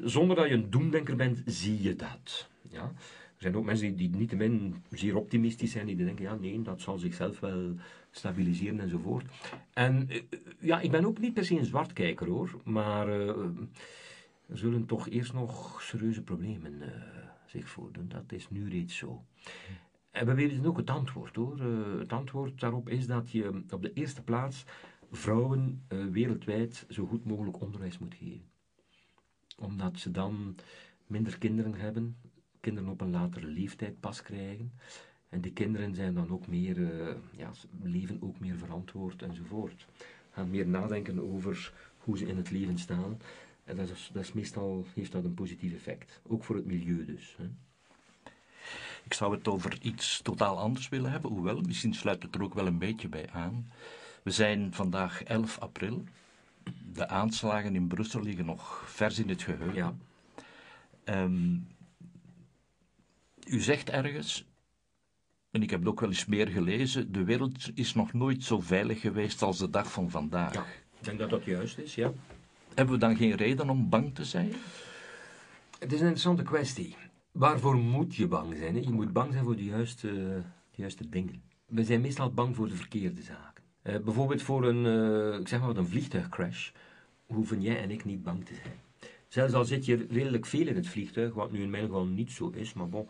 zonder dat je een doemdenker bent, zie je dat. Ja? Er zijn ook mensen die, die niet min zeer optimistisch zijn, die denken, ja nee, dat zal zichzelf wel stabiliseren enzovoort. En uh, ja, ik ben ook niet per se een zwartkijker hoor, maar uh, er zullen toch eerst nog serieuze problemen uh, zich voordoen. Dat is nu reeds zo. En we weten ook het antwoord hoor. het antwoord daarop is dat je op de eerste plaats vrouwen wereldwijd zo goed mogelijk onderwijs moet geven. Omdat ze dan minder kinderen hebben, kinderen op een latere leeftijd pas krijgen. En die kinderen zijn dan ook meer, uh, ja, leven ook meer verantwoord enzovoort. Gaan meer nadenken over hoe ze in het leven staan. En dat is, dat is meestal heeft dat een positief effect. Ook voor het milieu dus. Hè. Ik zou het over iets totaal anders willen hebben, hoewel, misschien sluit het er ook wel een beetje bij aan. We zijn vandaag 11 april. De aanslagen in Brussel liggen nog vers in het geheugen. Ja. Um, u zegt ergens, en ik heb het ook wel eens meer gelezen, de wereld is nog nooit zo veilig geweest als de dag van vandaag. Ja, ik denk dat dat juist is, ja. Hebben we dan geen reden om bang te zijn? Het is een interessante kwestie. Waarvoor moet je bang zijn? Hè? Je moet bang zijn voor de juiste, de juiste dingen. We zijn meestal bang voor de verkeerde zaken. Uh, bijvoorbeeld voor een, uh, ik zeg maar wat, een vliegtuigcrash hoeven jij en ik niet bang te zijn. Zelfs al zit je redelijk veel in het vliegtuig, wat nu in mijn geval niet zo is, maar bon,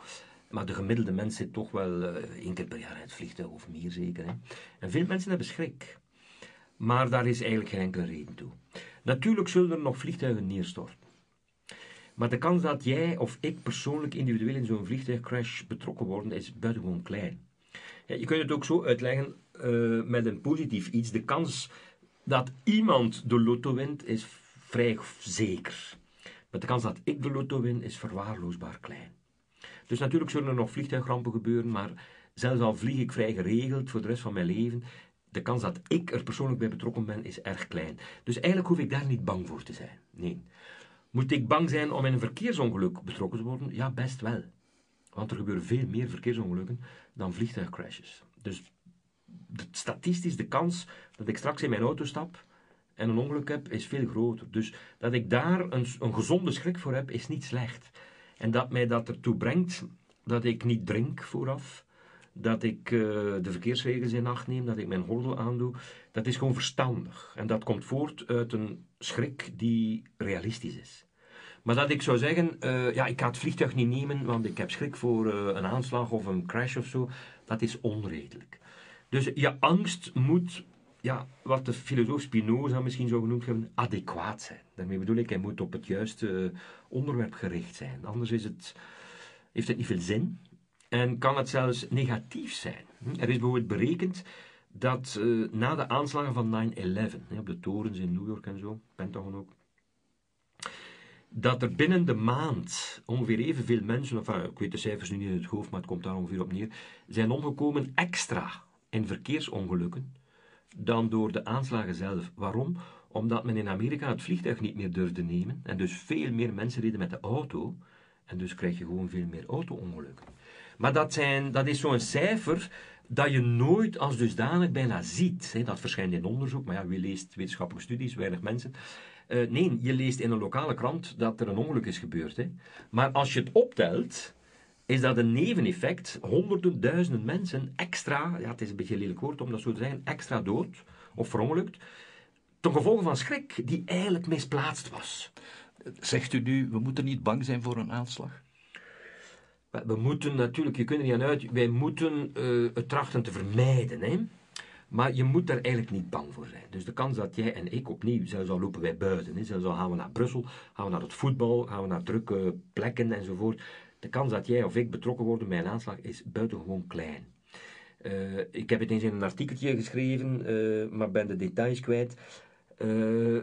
maar de gemiddelde mens zit toch wel uh, één keer per jaar in het vliegtuig, of meer zeker. Hè? En veel mensen hebben schrik. Maar daar is eigenlijk geen enkele reden toe. Natuurlijk zullen er nog vliegtuigen neerstorten. Maar de kans dat jij of ik persoonlijk individueel in zo'n vliegtuigcrash betrokken worden, is buitengewoon klein. Ja, je kunt het ook zo uitleggen uh, met een positief iets. De kans dat iemand de lotto wint, is vrij zeker. Maar de kans dat ik de lotto win, is verwaarloosbaar klein. Dus natuurlijk zullen er nog vliegtuigrampen gebeuren, maar zelfs al vlieg ik vrij geregeld voor de rest van mijn leven, de kans dat ik er persoonlijk bij betrokken ben, is erg klein. Dus eigenlijk hoef ik daar niet bang voor te zijn. Nee. Moet ik bang zijn om in een verkeersongeluk betrokken te worden? Ja, best wel. Want er gebeuren veel meer verkeersongelukken dan vliegtuigcrashes. Dus statistisch de kans dat ik straks in mijn auto stap en een ongeluk heb, is veel groter. Dus dat ik daar een, een gezonde schrik voor heb, is niet slecht. En dat mij dat ertoe brengt dat ik niet drink vooraf, dat ik uh, de verkeersregels in acht neem, dat ik mijn gordel aandoe, dat is gewoon verstandig. En dat komt voort uit een schrik die realistisch is. Maar dat ik zou zeggen, uh, ja, ik ga het vliegtuig niet nemen, want ik heb schrik voor uh, een aanslag of een crash of zo, dat is onredelijk. Dus je angst moet ja, wat de filosoof Spinoza misschien zou genoemd hebben, adequaat zijn. Daarmee bedoel ik, hij moet op het juiste onderwerp gericht zijn. Anders is het heeft het niet veel zin en kan het zelfs negatief zijn. Er is bijvoorbeeld berekend dat uh, na de aanslagen van 9-11, op de torens in New York en zo, Pentagon ook, dat er binnen de maand ongeveer evenveel mensen, enfin, ik weet de cijfers nu niet in het hoofd, maar het komt daar ongeveer op neer, zijn omgekomen extra in verkeersongelukken dan door de aanslagen zelf. Waarom? Omdat men in Amerika het vliegtuig niet meer durfde nemen en dus veel meer mensen reden met de auto en dus krijg je gewoon veel meer auto-ongelukken. Maar dat, zijn, dat is zo'n cijfer dat je nooit als dusdanig bijna ziet. Dat verschijnt in onderzoek, maar ja, wie leest wetenschappelijke studies? Weinig mensen. Uh, nee, je leest in een lokale krant dat er een ongeluk is gebeurd. Maar als je het optelt, is dat een neveneffect. Honderden, duizenden mensen extra, ja, het is een beetje een lelijk woord om dat zo te zeggen, extra dood of verongelukt, ten gevolge van schrik die eigenlijk misplaatst was. Zegt u nu, we moeten niet bang zijn voor een aanslag? We moeten natuurlijk, je kunt er niet aan uit, wij moeten uh, het trachten te vermijden. Hè? Maar je moet daar eigenlijk niet bang voor zijn. Dus de kans dat jij en ik opnieuw, zelfs al lopen wij buiten, hè, zelfs al gaan we naar Brussel, gaan we naar het voetbal, gaan we naar drukke plekken enzovoort. De kans dat jij of ik betrokken worden bij een aanslag is buitengewoon klein. Uh, ik heb het eens in een artikeltje geschreven, uh, maar ben de details kwijt. Uh,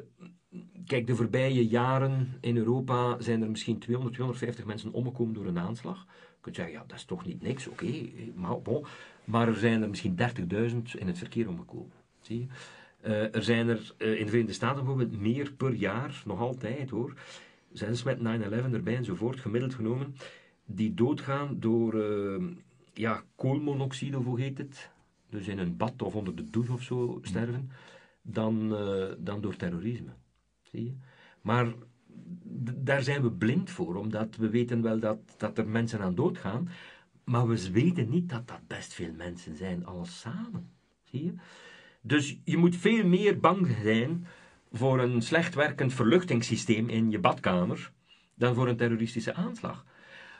kijk, de voorbije jaren in Europa zijn er misschien 200, 250 mensen omgekomen door een aanslag. Je kunt zeggen, ja, dat is toch niet niks, oké, maar bon. Maar er zijn er misschien 30.000 in het verkeer omgekomen. Zie je? Er zijn er in de Verenigde Staten bijvoorbeeld meer per jaar, nog altijd hoor, zelfs met 9-11 erbij enzovoort, gemiddeld genomen, die doodgaan door uh, ja, koolmonoxide, hoe heet het? Dus in een bad of onder de douche of zo sterven, dan, dan door terrorisme. Zie je? Maar daar zijn we blind voor, omdat we weten wel dat, dat er mensen aan doodgaan, maar we weten niet dat dat best veel mensen zijn, alles samen. Zie je? Dus je moet veel meer bang zijn voor een slecht werkend verluchtingssysteem in je badkamer dan voor een terroristische aanslag.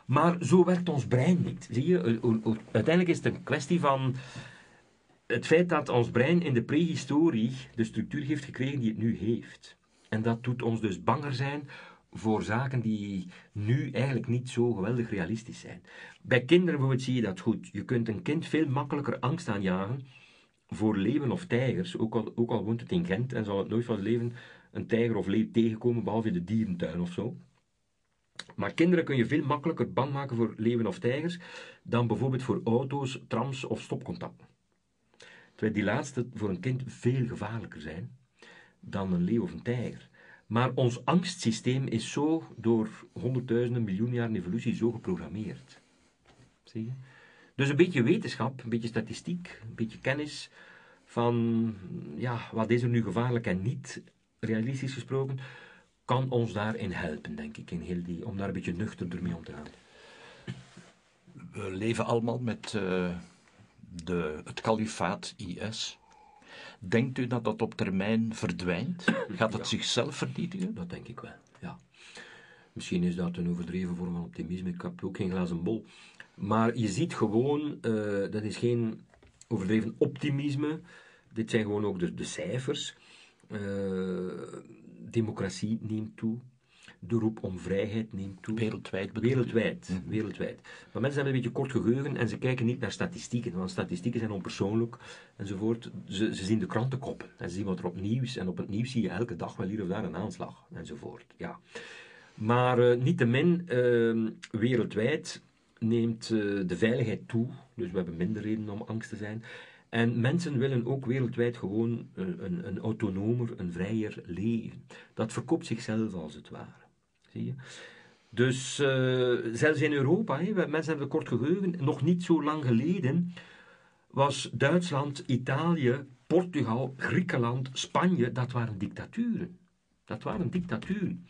Maar zo werkt ons brein niet. Zie je? Uiteindelijk is het een kwestie van het feit dat ons brein in de prehistorie de structuur heeft gekregen die het nu heeft. En dat doet ons dus banger zijn voor zaken die nu eigenlijk niet zo geweldig realistisch zijn. Bij kinderen bijvoorbeeld zie je dat goed. Je kunt een kind veel makkelijker angst aanjagen voor leeuwen of tijgers, ook al, ook al woont het in Gent en zal het nooit van zijn leven een tijger of leeuw tegenkomen, behalve in de dierentuin of zo. Maar kinderen kun je veel makkelijker bang maken voor leeuwen of tijgers dan bijvoorbeeld voor auto's, trams of stopcontacten. Terwijl die laatste voor een kind veel gevaarlijker zijn dan een leeuw of een tijger. Maar ons angstsysteem is zo door honderdduizenden, miljoen jaar evolutie zo geprogrammeerd. Zie je? Dus een beetje wetenschap, een beetje statistiek, een beetje kennis van ja, wat is er nu gevaarlijk en niet, realistisch gesproken, kan ons daarin helpen, denk ik, in heel die, om daar een beetje nuchter mee om te gaan. We leven allemaal met uh, de, het kalifaat IS. Denkt u dat dat op termijn verdwijnt? Gaat het zichzelf vernietigen? Dat denk ik wel, ja. Misschien is dat een overdreven vorm van optimisme. Ik heb ook geen glazen bol. Maar je ziet gewoon, uh, dat is geen overdreven optimisme. Dit zijn gewoon ook de, de cijfers. Uh, democratie neemt toe de roep om vrijheid neemt toe. Wereldwijd Wereldwijd, mm. wereldwijd. Maar mensen hebben een beetje kort geheugen en ze kijken niet naar statistieken, want statistieken zijn onpersoonlijk enzovoort. Ze, ze zien de krantenkoppen en ze zien wat er op nieuws en op het nieuws zie je elke dag wel hier of daar een aanslag enzovoort. Ja. Maar uh, niettemin, uh, wereldwijd neemt uh, de veiligheid toe, dus we hebben minder reden om angst te zijn. En mensen willen ook wereldwijd gewoon een, een autonomer, een vrijer leven. Dat verkoopt zichzelf als het ware. Zie je? Dus uh, zelfs in Europa, mensen hebben kort geheugen, nog niet zo lang geleden was Duitsland, Italië, Portugal, Griekenland, Spanje, dat waren dictaturen. Dat waren dictaturen.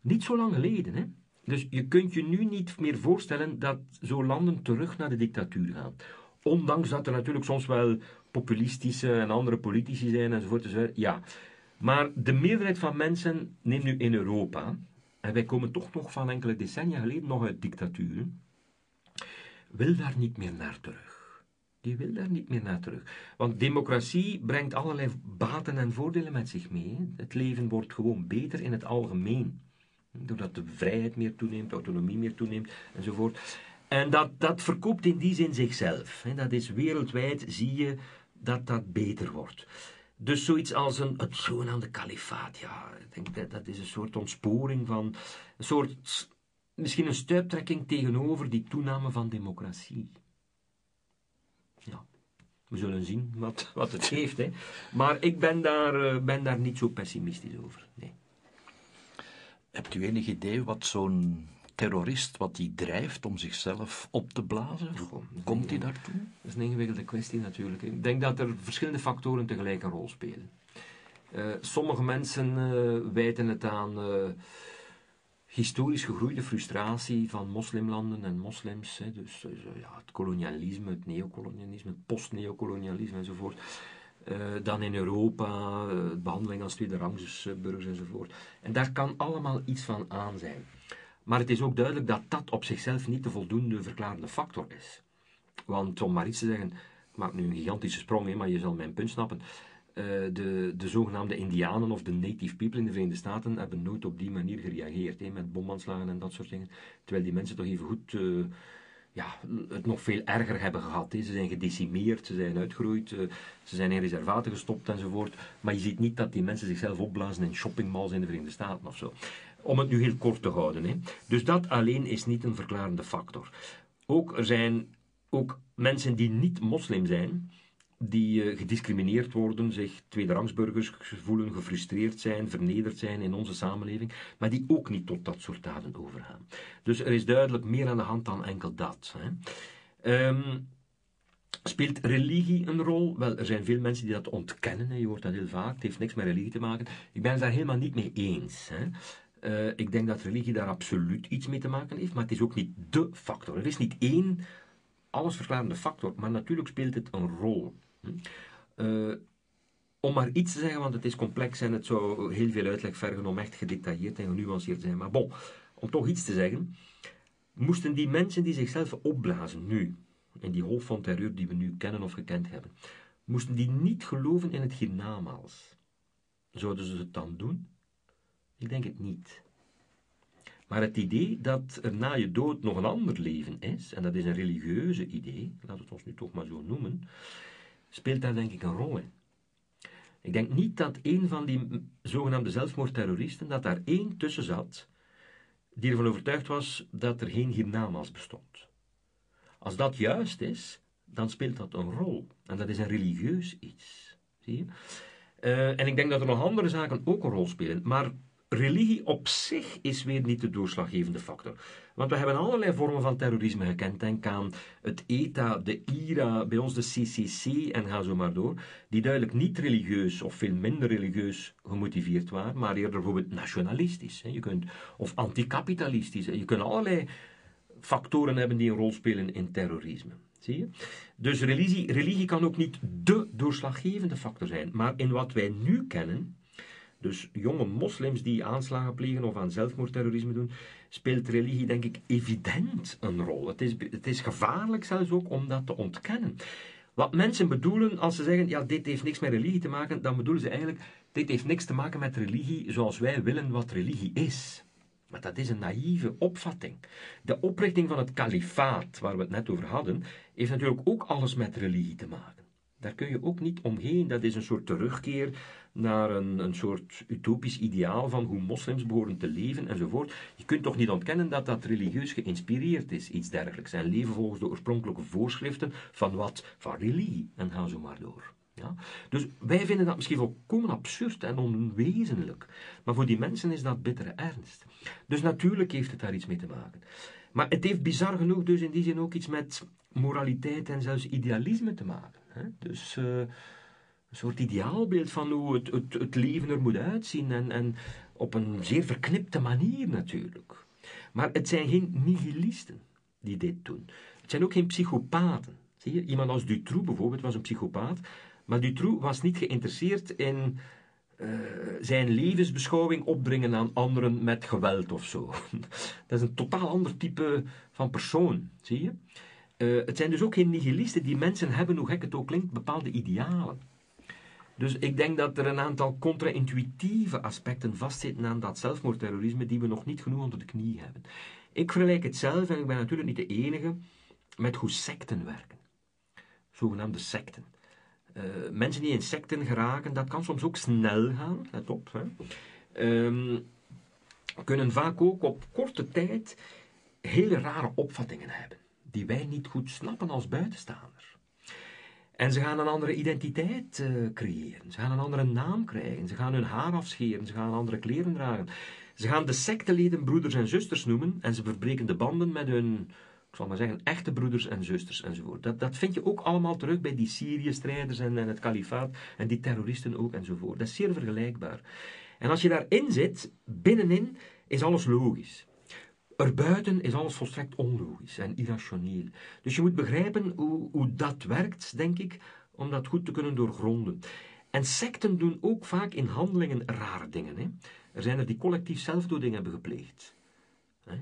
Niet zo lang geleden, hè. Dus je kunt je nu niet meer voorstellen dat zo landen terug naar de dictatuur gaan. Ondanks dat er natuurlijk soms wel populistische en andere politici zijn enzovoort. enzovoort. Ja. Maar de meerderheid van mensen, neem nu in Europa, en wij komen toch nog van enkele decennia geleden nog uit dictaturen, wil daar niet meer naar terug. Die wil daar niet meer naar terug. Want democratie brengt allerlei baten en voordelen met zich mee. Het leven wordt gewoon beter in het algemeen. Doordat de vrijheid meer toeneemt, autonomie meer toeneemt enzovoort. En dat, dat verkoopt in die zin zichzelf. Dat is wereldwijd, zie je dat dat beter wordt. Dus zoiets als een, het zogenaamde kalifaat, ja, ik denk dat, dat is een soort ontsporing van, een soort, misschien een stuiptrekking tegenover die toename van democratie. Ja, we zullen zien wat, wat het heeft, hè. Maar ik ben daar, eh, ben daar niet zo pessimistisch over, nee. Hebt u enig idee wat zo'n terrorist, wat hij drijft om zichzelf op te blazen? Komt hij daartoe? Dat is een ingewikkelde kwestie natuurlijk. Ik denk dat er verschillende factoren tegelijk een rol spelen. Uh, sommige mensen uh, wijten het aan uh, historisch gegroeide frustratie van moslimlanden en moslims. Hè, dus ja, het kolonialisme, het neocolonialisme, het post-neocolonialisme enzovoort. dan in Europa, behandeling als tweederangs burgers enzovoort. En daar kan allemaal iets van aan zijn. Maar het is ook duidelijk dat dat op zichzelf niet de voldoende verklarende factor is. Want om maar iets te zeggen, ik maak nu een gigantische sprong maar je zal mijn punt snappen. Uh, de, de zogenaamde Indianen of de Native People in de Verenigde Staten hebben nooit op die manier gereageerd, met bomaanslagen en dat soort dingen. Terwijl die mensen toch even goed uh, ja, het nog veel erger hebben gehad. Ze zijn gedecimeerd, ze zijn uitgeroeid, uh, ze zijn in reservaten gestopt enzovoort. Maar je ziet niet dat die mensen zichzelf opblazen in shoppingmalls in de Verenigde Staten of zo. Om het nu heel kort te houden. Hè. Dus dat alleen is niet een verklarende factor. Ook er zijn ook mensen die niet moslim zijn, die uh, gediscrimineerd worden, zich tweederangsburgers voelen, gefrustreerd zijn, vernederd zijn in onze samenleving, maar die ook niet tot dat soort daden overgaan. Dus er is duidelijk meer aan de hand dan enkel dat. Hè. Um, Speelt religie een rol? Wel, er zijn veel mensen die dat ontkennen. Je hoort dat heel vaak. Het heeft niks met religie te maken. Ik ben het daar helemaal niet mee eens. Uh, ik denk dat religie daar absoluut iets mee te maken heeft, maar het is ook niet dé factor. Er is niet één allesverklarende factor, maar natuurlijk speelt het een rol. Uh, om maar iets te zeggen, want het is complex en het zou heel veel uitleg vergen om echt gedetailleerd en genuanceerd te zijn. Maar bon, om toch iets te zeggen, moesten die mensen die zichzelf opblazen nu, in die golf van terreur die we nu kennen of gekend hebben, moesten die niet geloven in het hiernamaals. Zouden ze het dan doen? Ik denk het niet. Maar het idee dat er na je dood nog een ander leven is, en dat is een religieuze idee, laten we het ons nu toch maar zo noemen, speelt daar denk ik een rol in. Ik denk niet dat een van die zogenaamde zelfmoordterroristen, dat daar één tussen zat, die ervan overtuigd was dat er geen hiernamaals bestond. Als dat juist is, dan speelt dat een rol. En dat is een religieus iets. Zie je? Uh, en ik denk dat er nog andere zaken ook een rol spelen. Maar religie op zich is weer niet de doorslaggevende factor. Want we hebben allerlei vormen van terrorisme gekend. Denk aan het ETA, de IRA, bij ons de CCC en ga zo maar door. Die duidelijk niet religieus of veel minder religieus gemotiveerd waren, maar eerder bijvoorbeeld nationalistisch. Je kunt, of anticapitalistisch. Je kunt allerlei factoren hebben die een rol spelen in terrorisme. Zie je? Dus religie, religie kan ook niet de doorslaggevende factor zijn. Maar in wat wij nu kennen, dus jonge moslims die aanslagen plegen of aan zelfmoordterrorisme doen, speelt religie denk ik evident een rol. Het is, het is gevaarlijk zelfs ook om dat te ontkennen. Wat mensen bedoelen als ze zeggen, ja, dit heeft niks met religie te maken, dan bedoelen ze eigenlijk, dit heeft niks te maken met religie zoals wij willen wat religie is. Maar dat is een naïeve opvatting. De oprichting van het kalifaat, waar we het net over hadden, heeft natuurlijk ook alles met religie te maken. Daar kun je ook niet omheen. Dat is een soort terugkeer naar een, een soort utopisch ideaal van hoe moslims behoren te leven enzovoort. Je kunt toch niet ontkennen dat dat religieus geïnspireerd is, iets dergelijks. En leven volgens de oorspronkelijke voorschriften van wat? Van religie. En ga zo maar door. Ja? Dus wij vinden dat misschien volkomen absurd en onwezenlijk. Maar voor die mensen is dat bittere ernst. Dus natuurlijk heeft het daar iets mee te maken. Maar het heeft bizar genoeg dus in die zin ook iets met moraliteit en zelfs idealisme te maken. Hè? Dus uh, een soort ideaalbeeld van hoe het, het, het leven er moet uitzien en, en op een zeer verknipte manier natuurlijk. Maar het zijn geen nihilisten die dit doen. Het zijn ook geen psychopaten. Zie je? Iemand als Dutroux bijvoorbeeld was een psychopaat, maar Dutroux was niet geïnteresseerd in uh, zijn levensbeschouwing opdringen aan anderen met geweld of zo. Dat is een totaal ander type van persoon, zie je? Uh, het zijn dus ook geen nihilisten. Die mensen hebben, hoe gek het ook klinkt, bepaalde idealen. Dus ik denk dat er een aantal contra-intuïtieve aspecten vastzitten aan dat zelfmoordterrorisme die we nog niet genoeg onder de knie hebben. Ik vergelijk het zelf, en ik ben natuurlijk niet de enige, met hoe secten werken. Zogenaamde secten. Uh, mensen die in secten geraken, dat kan soms ook snel gaan, let op. Hè. Um, kunnen vaak ook op korte tijd hele rare opvattingen hebben, die wij niet goed snappen als buitenstaander. En ze gaan een andere identiteit uh, creëren, ze gaan een andere naam krijgen, ze gaan hun haar afscheren, ze gaan andere kleren dragen. Ze gaan de secteleden broeders en zusters noemen en ze verbreken de banden met hun, ik zal maar zeggen, echte broeders en zusters enzovoort. Dat, dat vind je ook allemaal terug bij die Syrië-strijders en, en het kalifaat en die terroristen ook enzovoort. Dat is zeer vergelijkbaar. En als je daarin zit, binnenin is alles logisch. Erbuiten is alles volstrekt onlogisch en irrationeel. Dus je moet begrijpen hoe, hoe dat werkt, denk ik, om dat goed te kunnen doorgronden. En secten doen ook vaak in handelingen rare dingen. Hè? Er zijn er die collectief zelfdoding hebben gepleegd.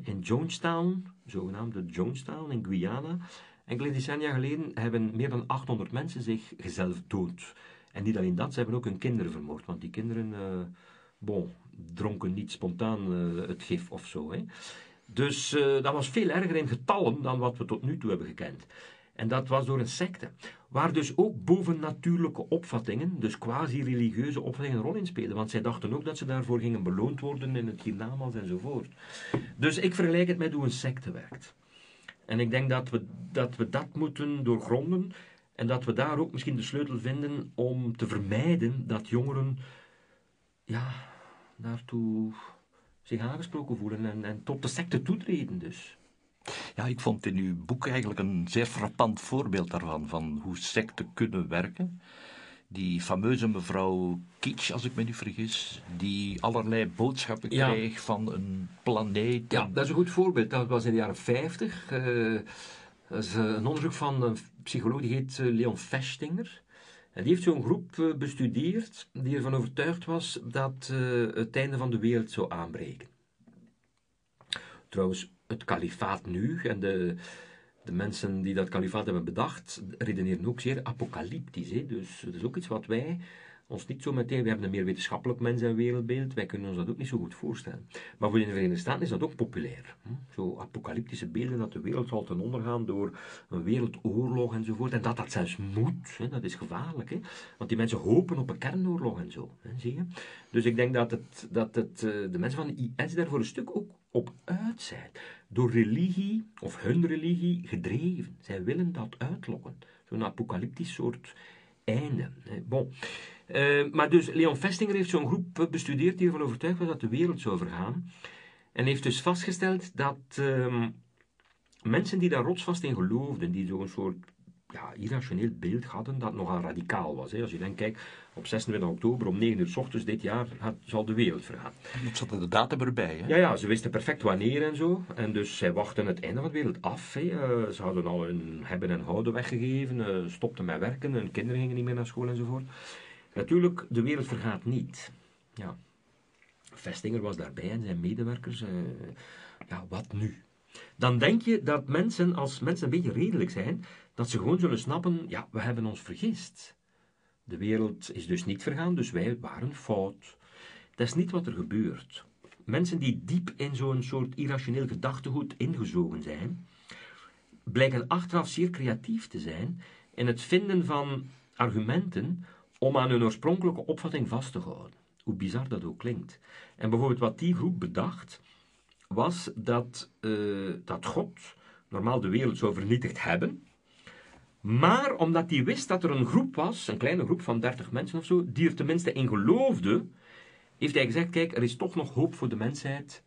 In Jonestown, zogenaamde Jonestown in Guyana, enkele decennia geleden hebben meer dan 800 mensen zich gezelf dood. En niet alleen dat, ze hebben ook hun kinderen vermoord, want die kinderen, uh, bon, dronken niet spontaan uh, het gif of zo. Hè. Dus uh, dat was veel erger in getallen dan wat we tot nu toe hebben gekend. En dat was door een secte, waar dus ook bovennatuurlijke opvattingen, dus quasi-religieuze opvattingen, een rol in spelen. Want zij dachten ook dat ze daarvoor gingen beloond worden in het hiernamaals enzovoort. Dus ik vergelijk het met hoe een secte werkt. En ik denk dat we dat, we dat moeten doorgronden en dat we daar ook misschien de sleutel vinden om te vermijden dat jongeren ja, daartoe zich aangesproken voelen en, en tot de secte toetreden dus. Ja, ik vond in uw boek eigenlijk een zeer frappant voorbeeld daarvan, van hoe secten kunnen werken. Die fameuze mevrouw Kitsch, als ik me niet vergis, die allerlei boodschappen kreeg van een planeet. Ja, dat is een goed voorbeeld. Dat was in de jaren 50. Uh, eh, dat is een onderzoek van een psycholoog die heet eh, Leon Festinger. En die heeft zo'n groep eh, bestudeerd die ervan overtuigd was dat het einde van de wereld zou aanbreken. Trouwens, het kalifaat nu en de, de mensen die dat kalifaat hebben bedacht, redeneren ook zeer apocalyptisch. Hè? Dus dat is ook iets wat wij ons niet zo meteen, we hebben een meer wetenschappelijk mens- en wereldbeeld, wij kunnen ons dat ook niet zo goed voorstellen. Maar voor de Verenigde Staten is dat ook populair. Zo apocalyptische beelden dat de wereld zal ten onder gaan door een wereldoorlog enzovoort. En dat dat zelfs moet, dat is gevaarlijk. Want die mensen hopen op een kernoorlog en zo. Zie je? Dus ik denk dat, het, dat het, eh, de mensen van de IS daar voor een stuk ook op uit zijn. Door religie, of hun religie, gedreven. Zij willen dat uitlokken. Zo'n apocalyptisch soort einde. Bon. Uh, maar dus Leon Festinger heeft zo'n groep bestudeerd die ervan overtuigd was dat de wereld zou vergaan. En heeft dus vastgesteld dat uh, mensen die daar rotsvast in geloofden, die zo'n soort ja, irrationeel beeld hadden dat nogal radicaal was. Hè. Als je denkt, kijk, op 26 oktober om 9 uur s ochtends dit jaar zal de wereld vergaan. Dat zat de datum erbij, hè? Ja, ja, ze wisten perfect wanneer en zo. En dus zij wachten het einde van de wereld af. Hè. Uh, ze hadden al hun hebben en houden weggegeven, uh, stopten met werken, hun kinderen gingen niet meer naar school enzovoort. Natuurlijk, de wereld vergaat niet. Ja. Vestinger was daarbij en zijn medewerkers. Uh, ja, wat nu? Dan denk je dat mensen, als mensen een beetje redelijk zijn, dat ze gewoon zullen snappen, ja, we hebben ons vergist. De wereld is dus niet vergaan, dus wij waren fout. Dat is niet wat er gebeurt. Mensen die diep in zo'n soort irrationeel gedachtegoed ingezogen zijn, blijken achteraf zeer creatief te zijn in het vinden van argumenten om aan hun oorspronkelijke opvatting vast te houden. Hoe bizar dat ook klinkt. En bijvoorbeeld wat die groep bedacht, was dat, uh, dat God normaal de wereld zou vernietigd hebben, maar omdat hij wist dat er een groep was, een kleine groep van 30 mensen of zo, die er tenminste in geloofde, heeft hij gezegd: Kijk, er is toch nog hoop voor de mensheid.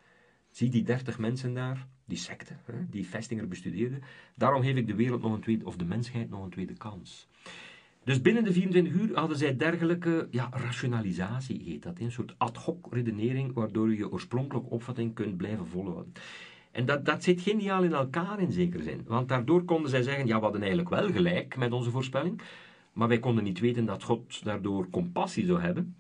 Zie die 30 mensen daar, die secte, die Vestinger bestudeerde. Daarom geef ik de wereld nog een tweede, of de mensheid nog een tweede kans. Dus binnen de 24 uur hadden zij dergelijke ja, rationalisatie, heet dat, een soort ad hoc redenering, waardoor je je oorspronkelijke opvatting kunt blijven volhouden. En dat, dat zit geniaal in elkaar in zekere zin. Want daardoor konden zij zeggen, ja, we hadden eigenlijk wel gelijk met onze voorspelling, maar wij konden niet weten dat God daardoor compassie zou hebben.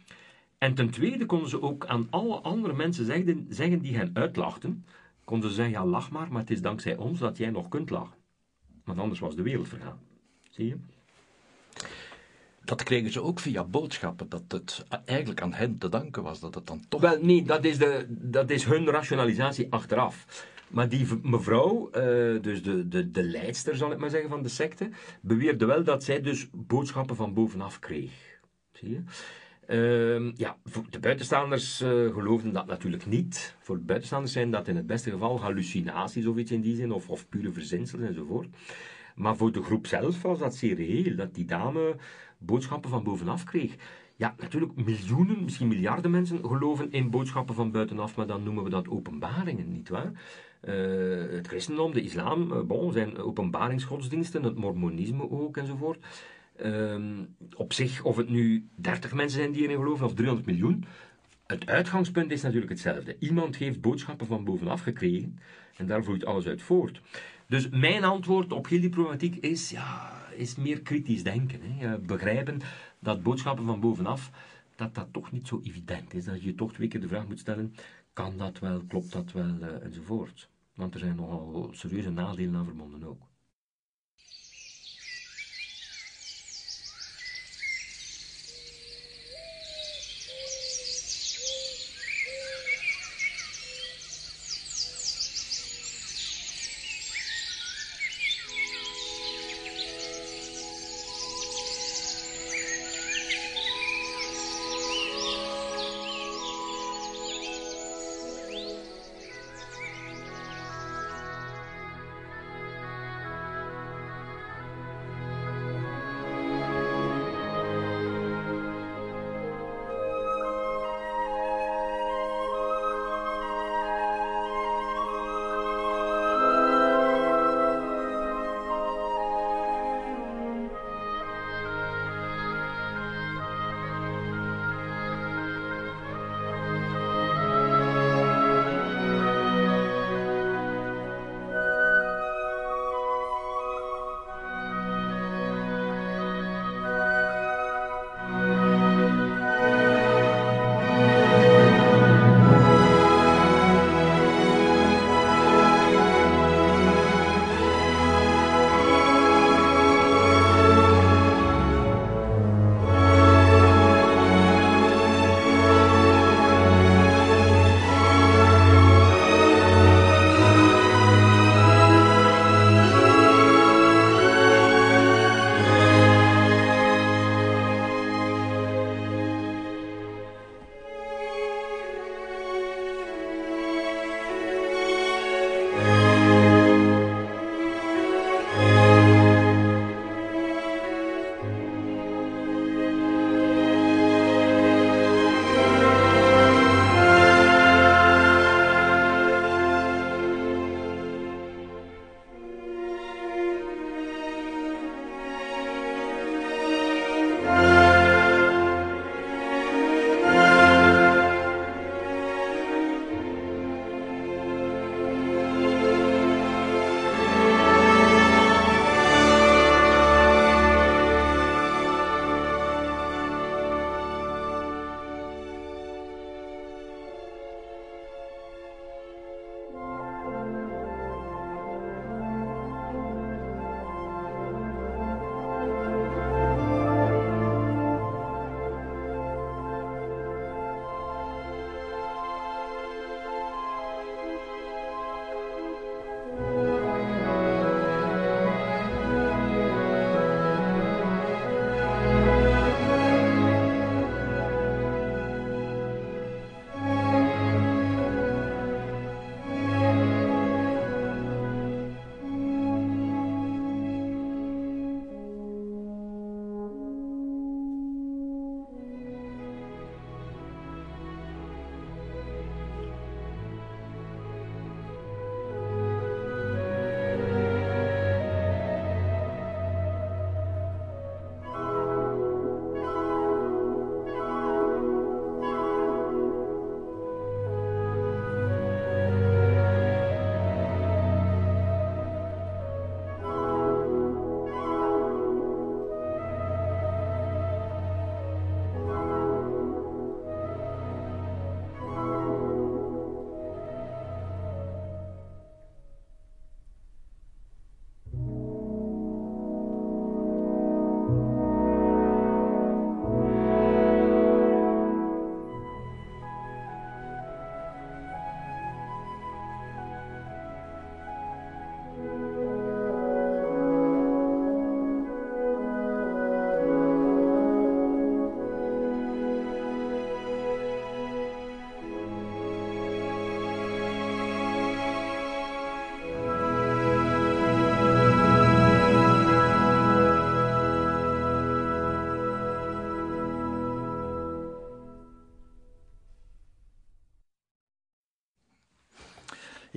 En ten tweede konden ze ook aan alle andere mensen zeggen, zeggen die hen uitlachten, konden ze zeggen, ja, lach maar, maar het is dankzij ons dat jij nog kunt lachen. Want anders was de wereld vergaan. Zie je? Dat kregen ze ook via boodschappen, dat het eigenlijk aan hen te danken was, dat het dan toch... Wel, nee, dat is, de, dat is hun rationalisatie achteraf. Maar die mevrouw, uh, dus de, de, de leidster zal ik maar zeggen van de secte, beweerde wel dat zij dus boodschappen van bovenaf kreeg. Zie je? Uh, ja, de buitenstaanders uh, geloofden dat natuurlijk niet. Voor de buitenstaanders zijn dat in het beste geval hallucinaties of iets in die zin, of, of pure verzinsels enzovoort. Maar voor de groep zelf was dat zeer dat die dame boodschappen van bovenaf kreeg. Ja, natuurlijk, miljoenen, misschien miljarden mensen geloven in boodschappen van buitenaf, maar dan noemen we dat openbaringen, nietwaar? Uh, het christendom, de islam, uh, bon, zijn openbaringsgodsdiensten, het mormonisme ook enzovoort. Uh, op zich, of het nu 30 mensen zijn die erin geloven of 300 miljoen, het uitgangspunt is natuurlijk hetzelfde. Iemand heeft boodschappen van bovenaf gekregen en daar vloeit alles uit voort. Dus mijn antwoord op heel die problematiek is, ja, is meer kritisch denken. Hè. Begrijpen dat boodschappen van bovenaf, dat dat toch niet zo evident is. Dat je toch twee keer de vraag moet stellen, kan dat wel, klopt dat wel, uh, enzovoort. Want er zijn nogal serieuze nadelen aan verbonden ook.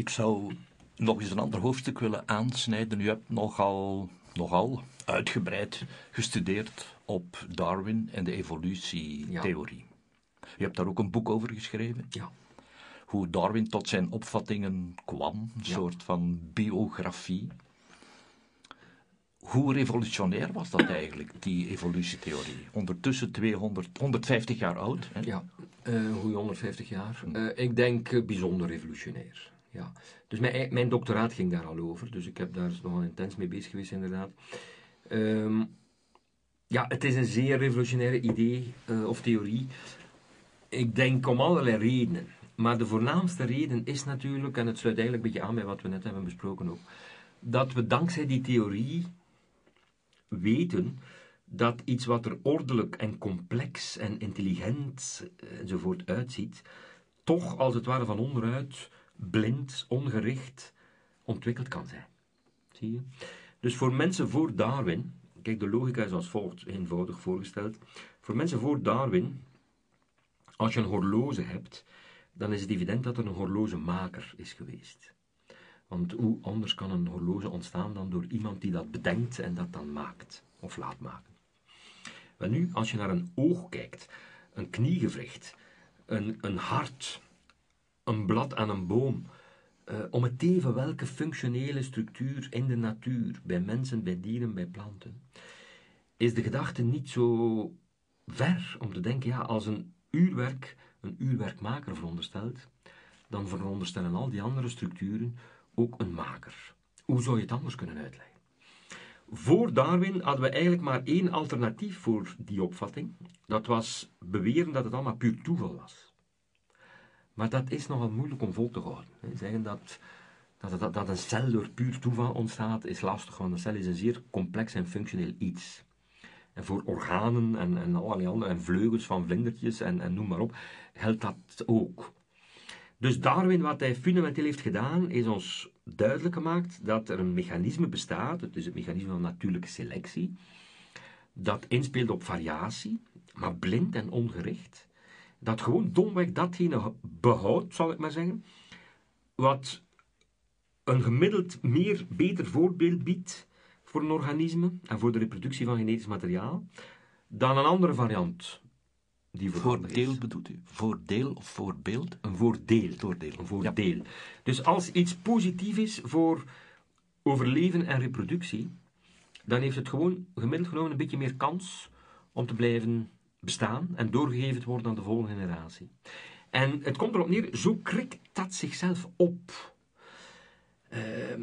Ik zou nog eens een ander hoofdstuk willen aansnijden. U hebt nogal, nogal uitgebreid gestudeerd op Darwin en de evolutietheorie. U hebt daar ook een boek over geschreven. Ja. Hoe Darwin tot zijn opvattingen kwam, een Ja. soort van biografie. Hoe revolutionair was dat eigenlijk, die evolutietheorie? Ondertussen 200, 150 jaar oud. Hè? Ja, eh goeie 150 jaar. Eh, ik denk eh, bijzonder revolutionair. Ja. Dus mijn, mijn doctoraat ging daar al over, dus ik heb daar dus nogal intens mee bezig geweest, inderdaad. Ehm, ja, het is een zeer revolutionaire idee eh, of theorie. Ik denk om allerlei redenen. Maar de voornaamste reden is natuurlijk, en het sluit eigenlijk een beetje aan bij wat we net hebben besproken ook, dat we dankzij die theorie weten dat iets wat er ordelijk en complex en intelligent eh, enzovoort uitziet, toch als het ware van onderuit, blind, ongericht, ontwikkeld kan zijn. Zie je? Dus voor mensen voor Darwin, kijk, de logica is als volgt, eenvoudig voorgesteld. Voor mensen voor Darwin, als je een horloge hebt, dan is het evident dat er een horlogemaker is geweest. Want hoe anders kan een horloge ontstaan dan door iemand die dat bedenkt en dat dan maakt of laat maken. Maar nu, als je naar een oog kijkt, een kniegewricht, een, een hart, een blad aan een boom, eh, om het even welke functionele structuur in de natuur, bij mensen, bij dieren, bij planten, is de gedachte niet zo ver om te denken, ja, als een uurwerk een uurwerkmaker veronderstelt, dan veronderstellen al die andere structuren ook een maker. Hoe zou je het anders kunnen uitleggen? Voor Darwin hadden we eigenlijk maar één alternatief voor die opvatting. Dat was beweren dat het allemaal puur toeval was. Maar dat is nogal moeilijk om vol te houden. Zeggen dat, dat, dat, dat een cel door puur toeval ontstaat, is lastig, want een cel is een zeer complex en functioneel iets. En voor organen en, en allerlei andere, en vleugels van vlindertjes en, en noem maar op, geldt dat ook. Dus Darwin, wat hij fundamenteel heeft gedaan, is ons duidelijk gemaakt dat er een mechanisme bestaat, het is het mechanisme van natuurlijke selectie, dat inspeelt op variatie, maar blind en ongericht, dat gewoon domweg datgene behoudt, zal ik maar zeggen, wat een gemiddeld meer beter voorbeeld biedt voor een organisme en voor de reproductie van genetisch materiaal dan een andere variant die is. Voordeel bedoelt u? Voordeel of voorbeeld? Een voordeel. Voordeel. Een voordeel. Dus als iets positief is voor overleven en reproductie, dan heeft het gewoon gemiddeld genomen een beetje meer kans om te blijven bestaan en doorgegeven worden aan de volgende generatie. En het komt erop neer, zo krikt dat zichzelf op. Ehm,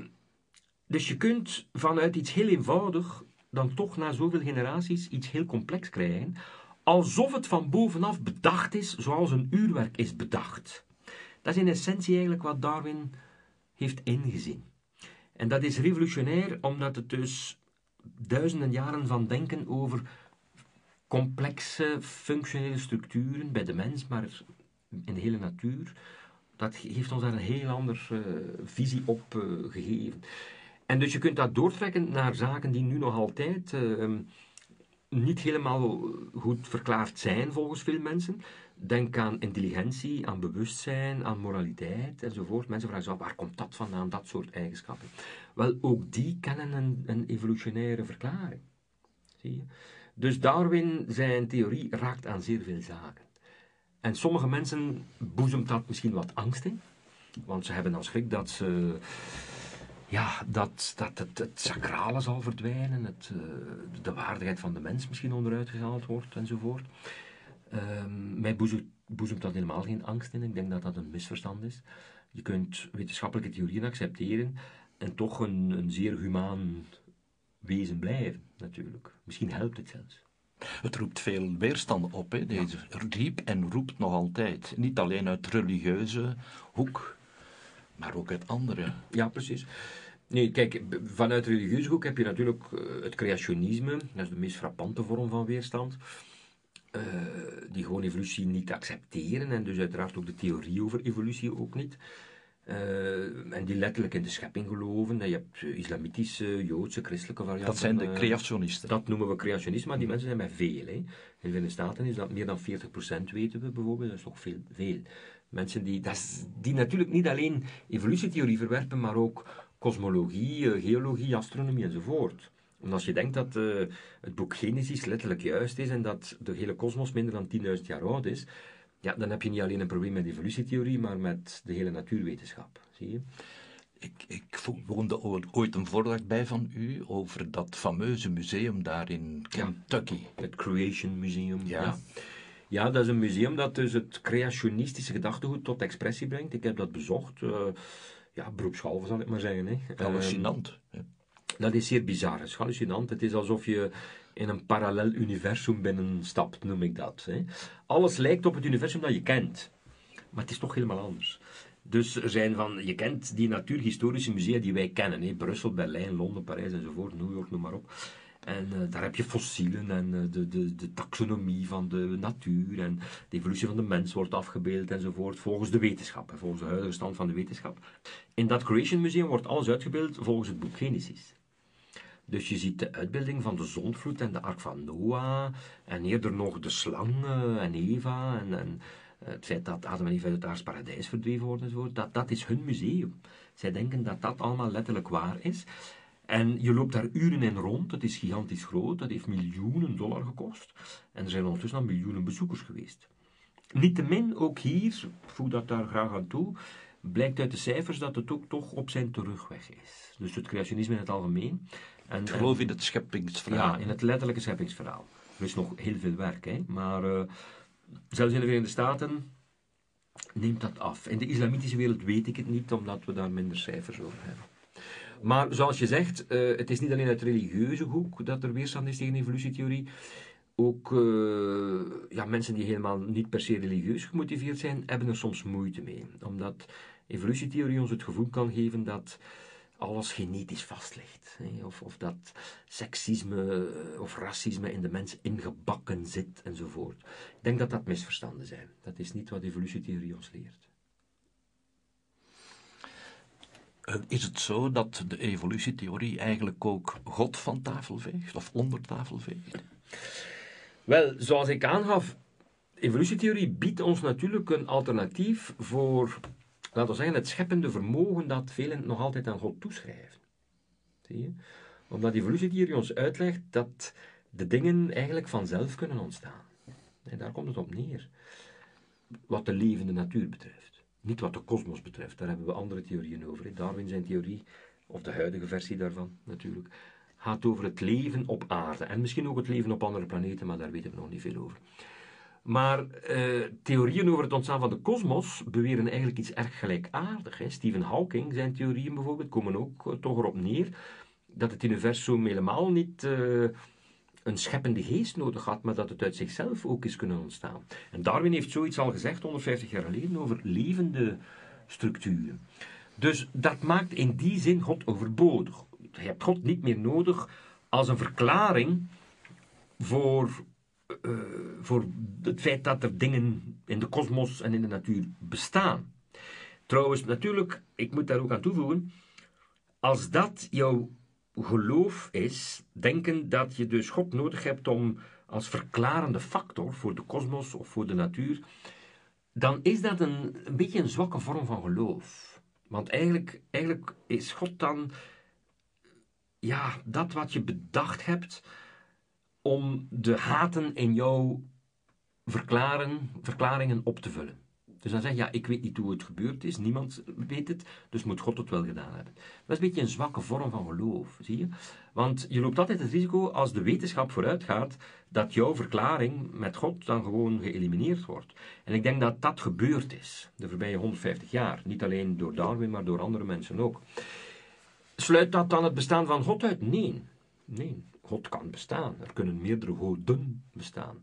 dus je kunt vanuit iets heel eenvoudig dan toch na zoveel generaties iets heel complex krijgen, alsof het van bovenaf bedacht is zoals een uurwerk is bedacht. Dat is in essentie eigenlijk wat Darwin heeft ingezien. En dat is revolutionair omdat het dus duizenden jaren van denken over complexe functionele structuren bij de mens, maar in de hele natuur, dat heeft ons daar een heel andere visie op eh, gegeven. En dus je kunt dat doortrekken naar zaken die nu nog altijd eh, niet helemaal goed verklaard zijn volgens veel mensen. Denk aan intelligentie, aan bewustzijn, aan moraliteit enzovoort. Mensen vragen zich af, waar komt dat vandaan, dat soort eigenschappen? Wel, ook die kennen een, een evolutionaire verklaring. Zie je? Dus Darwin, zijn theorie raakt aan zeer veel zaken. En sommige mensen boezemt dat misschien wat angst in. Want ze hebben dan schrik dat ze ja, dat, dat het, het sacrale zal verdwijnen, het, uh, de waardigheid van de mens misschien onderuit gehaald wordt enzovoort. Uh, mij boezemt, boezemt dat helemaal geen angst in. Ik denk dat dat een misverstand is. Je kunt wetenschappelijke theorieën accepteren en toch een, een zeer humaan wezen blijven, natuurlijk. Misschien helpt het zelfs. Het roept veel weerstand op, hè? deze ja. riep en roept nog altijd. Niet alleen uit religieuze hoek, maar ook uit andere. Ja, precies. Nee, kijk, vanuit religieuze hoek heb je natuurlijk eh, het creationisme, dat is de meest frappante vorm van weerstand. Uh, die gewoon evolutie niet accepteren en dus uiteraard ook de theorie over evolutie ook niet. Uh, en die letterlijk in de schepping geloven. Je hebt islamitische, joodse, christelijke varianten. Dat zijn de creationisten. Dat noemen we creationisten, maar die mensen zijn bij veel. Hè. In de Verenigde Staten is dat meer dan 40% weten we bijvoorbeeld, dat is toch veel. veel. Mensen die, dat die natuurlijk niet alleen evolutietheorie verwerpen, maar ook kosmologie, eh, geologie, astronomie enzovoort. Want als je denkt dat uh, het boek Genesis letterlijk juist is en dat de hele kosmos minder dan 10.000 jaar oud is, ja, dan heb je niet alleen een probleem met evolutietheorie, maar met de hele natuurwetenschap. Zie je? Ik, ik woonde ooit een voordracht bij van u over dat fameuze museum daar in Kentucky. Ja, het Creation Museum. Ja. ja. dat is een museum dat dus het creationistische gedachtegoed tot expressie brengt. Ik heb dat bezocht. Uh, ja, beroepshalve zal ik maar zeggen. Hè. Hallucinant. Um, dat is zeer bizar. Het is hallucinant. Het is alsof je in een parallel universum binnenstapt, noem ik dat. Hè. Alles lijkt op het universum dat je kent. Maar het is toch helemaal anders. Dus er zijn van, je kent die natuurhistorische musea die wij kennen. Hè. Brussel, Berlijn, Londen, Parijs enzovoort, New York, noem maar op. En uh, daar heb je fossielen en uh, de, de, de taxonomie van de natuur en de evolutie van de mens wordt afgebeeld enzovoort, volgens de wetenschap, volgens de huidige stand van de wetenschap. In dat Creation Museum wordt alles uitgebeeld volgens het boek Genesis. Dus je ziet de uitbeelding van de zondvloed en de ark van Noah, en eerder nog de slang en Eva, en, en het feit dat Adam en Eva uit het paradijs verdreven worden enzovoort, dat, dat is hun museum. Zij denken dat dat allemaal letterlijk waar is. En je loopt daar uren in rond, het is gigantisch groot, dat heeft miljoenen dollar gekost. En er zijn ondertussen al miljoenen bezoekers geweest. Niettemin, ook hier, voeg dat daar graag aan toe, blijkt uit de cijfers dat het ook toch op zijn terugweg is. Dus het creationisme in het algemeen. En, geloof in het scheppingsverhaal. Ja, in het letterlijke scheppingsverhaal. Er is nog heel veel werk, hè? maar uh, zelfs in de Verenigde Staten neemt dat af. In de islamitische wereld weet ik het niet, omdat we daar minder cijfers over hebben. Maar zoals je zegt, uh, het is niet alleen uit religieuze hoek dat er weerstand is tegen evolutietheorie. Ook uh, ja, mensen die helemaal niet per se religieus gemotiveerd zijn, hebben er soms moeite mee. Omdat evolutietheorie ons het gevoel kan geven dat alles genetisch vast ligt. Of, of dat seksisme eh, of racisme in de mens ingebakken zit enzovoort. Ik denk dat dat misverstanden zijn. Dat is niet wat evolutietheorie ons leert. Eh, is het zo dat de evolutietheorie eigenlijk ook God van tafel veegt of onder tafel veegt? Wel, zoals ik aangaf, evolutietheorie biedt ons natuurlijk een alternatief voor, laten we zeggen, het scheppende vermogen dat velen nog altijd aan God toeschrijven. Zie je? Omdat evolutietheorie ons uitlegt dat de dingen eigenlijk vanzelf kunnen ontstaan. En daar komt het op neer. Wat de levende natuur betreft. Niet wat de kosmos betreft, daar hebben we andere theorieën over. Darwin zijn theorie, of de huidige versie daarvan natuurlijk, gaat over het leven op aarde. En misschien ook het leven op andere planeten, maar daar weten we nog niet veel over. Maar eh, theorieën over het ontstaan van de kosmos beweren eigenlijk iets erg gelijkaardigs. Hè. Stephen Hawking, zijn theorieën bijvoorbeeld, komen ook uh, toch erop neer dat het universum helemaal niet uh, een scheppende geest nodig had, maar dat het uit zichzelf ook is kunnen ontstaan. En Darwin heeft zoiets al gezegd 150 jaar geleden over levende structuren. Dus dat maakt in die zin God overbodig. Je hebt God niet meer nodig als een verklaring voor, uh, voor het feit dat er dingen in de kosmos en in de natuur bestaan. Trouwens, natuurlijk, ik moet daar ook aan toevoegen, als dat jouw geloof is denken dat je dus God nodig hebt om als verklarende factor voor de kosmos of voor de natuur, dan is dat een, een beetje een zwakke vorm van geloof. Want eigenlijk, eigenlijk is God dan ja, dat wat je bedacht hebt om de haten in jouw verklaren, verklaringen op te vullen. Dus dan zeg je, ja, ik weet niet hoe het gebeurd is, niemand weet het, dus moet God het wel gedaan hebben. Dat is een beetje een zwakke vorm van geloof, zie je? Want je loopt altijd het risico, als de wetenschap vooruit gaat, dat jouw verklaring met God dan gewoon geëlimineerd wordt. En ik denk dat dat gebeurd is, de voorbije 150 jaar. Niet alleen door Darwin, maar door andere mensen ook. Sluit dat dan het bestaan van God uit? Nee. Nee, God kan bestaan. Er kunnen meerdere goden bestaan.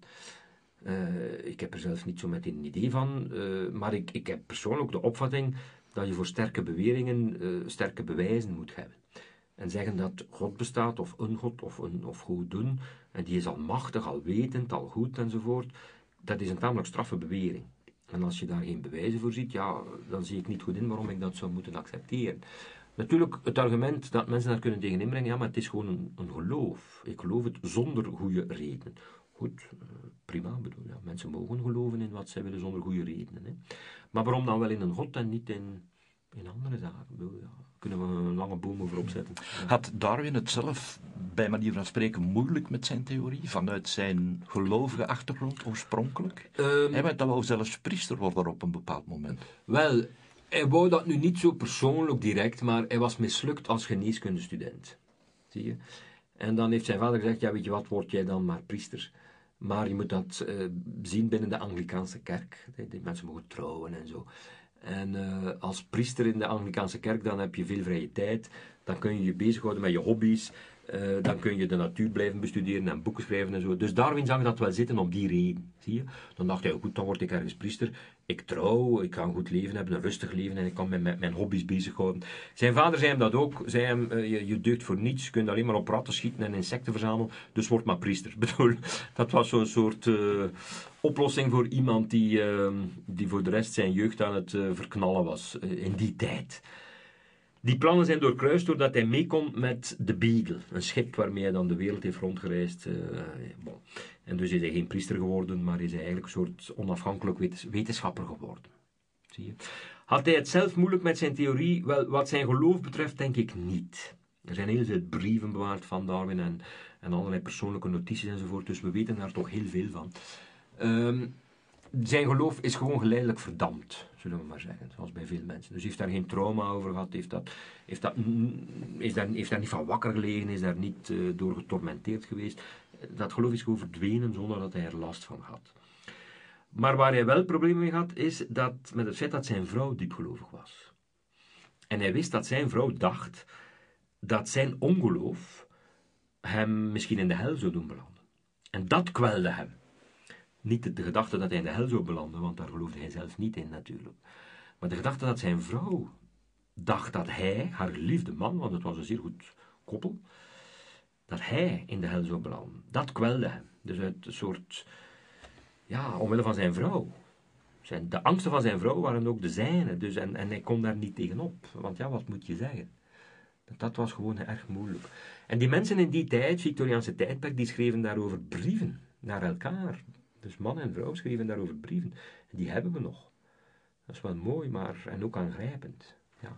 Uh, ik heb er zelf niet zo meteen een idee van, uh, maar ik, ik heb persoonlijk de opvatting dat je voor sterke beweringen uh, sterke bewijzen moet hebben. En zeggen dat God bestaat, of een God, of, een, of goed doen, en die is al machtig, al wetend, al goed enzovoort, dat is een tamelijk straffe bewering. En als je daar geen bewijzen voor ziet, ja, dan zie ik niet goed in waarom ik dat zou moeten accepteren. Natuurlijk, het argument dat mensen daar kunnen tegen inbrengen, ja, maar het is gewoon een, een geloof. Ik geloof het zonder goede redenen. Goed, eh, prima, bedoel, ja, mensen mogen geloven in wat zij willen zonder goede redenen. Hè. Maar waarom dan wel in een God en niet in, in andere zaken? Bedoel, ja, kunnen we een lange boom over opzetten. Had Darwin het zelf, bij manier van spreken, moeilijk met zijn theorie? Vanuit zijn gelovige achtergrond oorspronkelijk? Um, hij werd dan wel zelfs priester worden op een bepaald moment. Wel, hij wou dat nu niet zo persoonlijk direct, maar hij was mislukt als geneeskundestudent. Zie je? En dan heeft zijn vader gezegd, ja weet je wat, word jij dan maar priester. Maar je moet dat uh, zien binnen de Anglikaanse kerk. Die mensen mogen trouwen en zo. En uh, als priester in de Anglikaanse kerk, dan heb je veel vrije tijd. Dan kun je je bezighouden met je hobby's. Uh, dan kun je de natuur blijven bestuderen en boeken schrijven en zo. Dus Darwin zag dat wel zitten om die reden. Zie je? Dan dacht hij, goed, dan word ik ergens priester. Ik trouw, ik ga een goed leven hebben, een rustig leven en ik kan me met mijn hobby's bezighouden. Zijn vader zei hem dat ook. Zei hem, uh, je, je deugt voor niets, je kunt alleen maar op ratten schieten en insecten verzamelen, dus word maar priester. bedoel, dat was zo'n soort uh, oplossing voor iemand die, ehm, die voor de rest zijn jeugd aan het verknallen was in die tijd. Die plannen zijn doorkruist doordat hij meekomt met de Beagle, een schip waarmee hij dan de wereld heeft rondgereisd. Uh, bon. En dus is hij geen priester geworden, maar is hij eigenlijk een soort onafhankelijk wetenschapper geworden. Zie je? Had hij het zelf moeilijk met zijn theorie? Wel, wat zijn geloof betreft, denk ik niet. Er zijn heel veel brieven bewaard van Darwin en, en allerlei persoonlijke notities enzovoort, dus we weten daar toch heel veel van. Um, zijn geloof is gewoon geleidelijk verdampt, zullen we maar zeggen, zoals bij veel mensen. Dus heeft daar geen trauma over gehad, heeft, dat, heeft, dat, is daar, heeft daar niet van wakker gelegen, is daar niet uh, door getormenteerd geweest. Dat geloof is gewoon verdwenen zonder dat hij er last van had. Maar waar hij wel problemen mee had, is dat met het feit dat zijn vrouw diepgelovig was. En hij wist dat zijn vrouw dacht dat zijn ongeloof hem misschien in de hel zou doen belanden. En dat kwelde hem. Niet de, gedachte dat hij in de hel zou belanden, want daar geloofde hij zelf niet in natuurlijk. Maar de gedachte dat zijn vrouw dacht dat hij, haar geliefde man, want het was een zeer goed koppel, dat hij in de hel zou belanden. Dat kwelde hem. Dus uit een soort, ja, omwille van zijn vrouw. Zijn, de angsten van zijn vrouw waren ook de zijne, dus, en, en hij kon daar niet tegenop. Want ja, wat moet je zeggen? Dat was gewoon erg moeilijk. En die mensen in die tijd, Victoriaanse tijdperk, die schreven daarover brieven naar elkaar. Dus man en vrouw schreven daarover brieven. En die hebben we nog. Dat is wel mooi, maar en ook aangrijpend. Ja.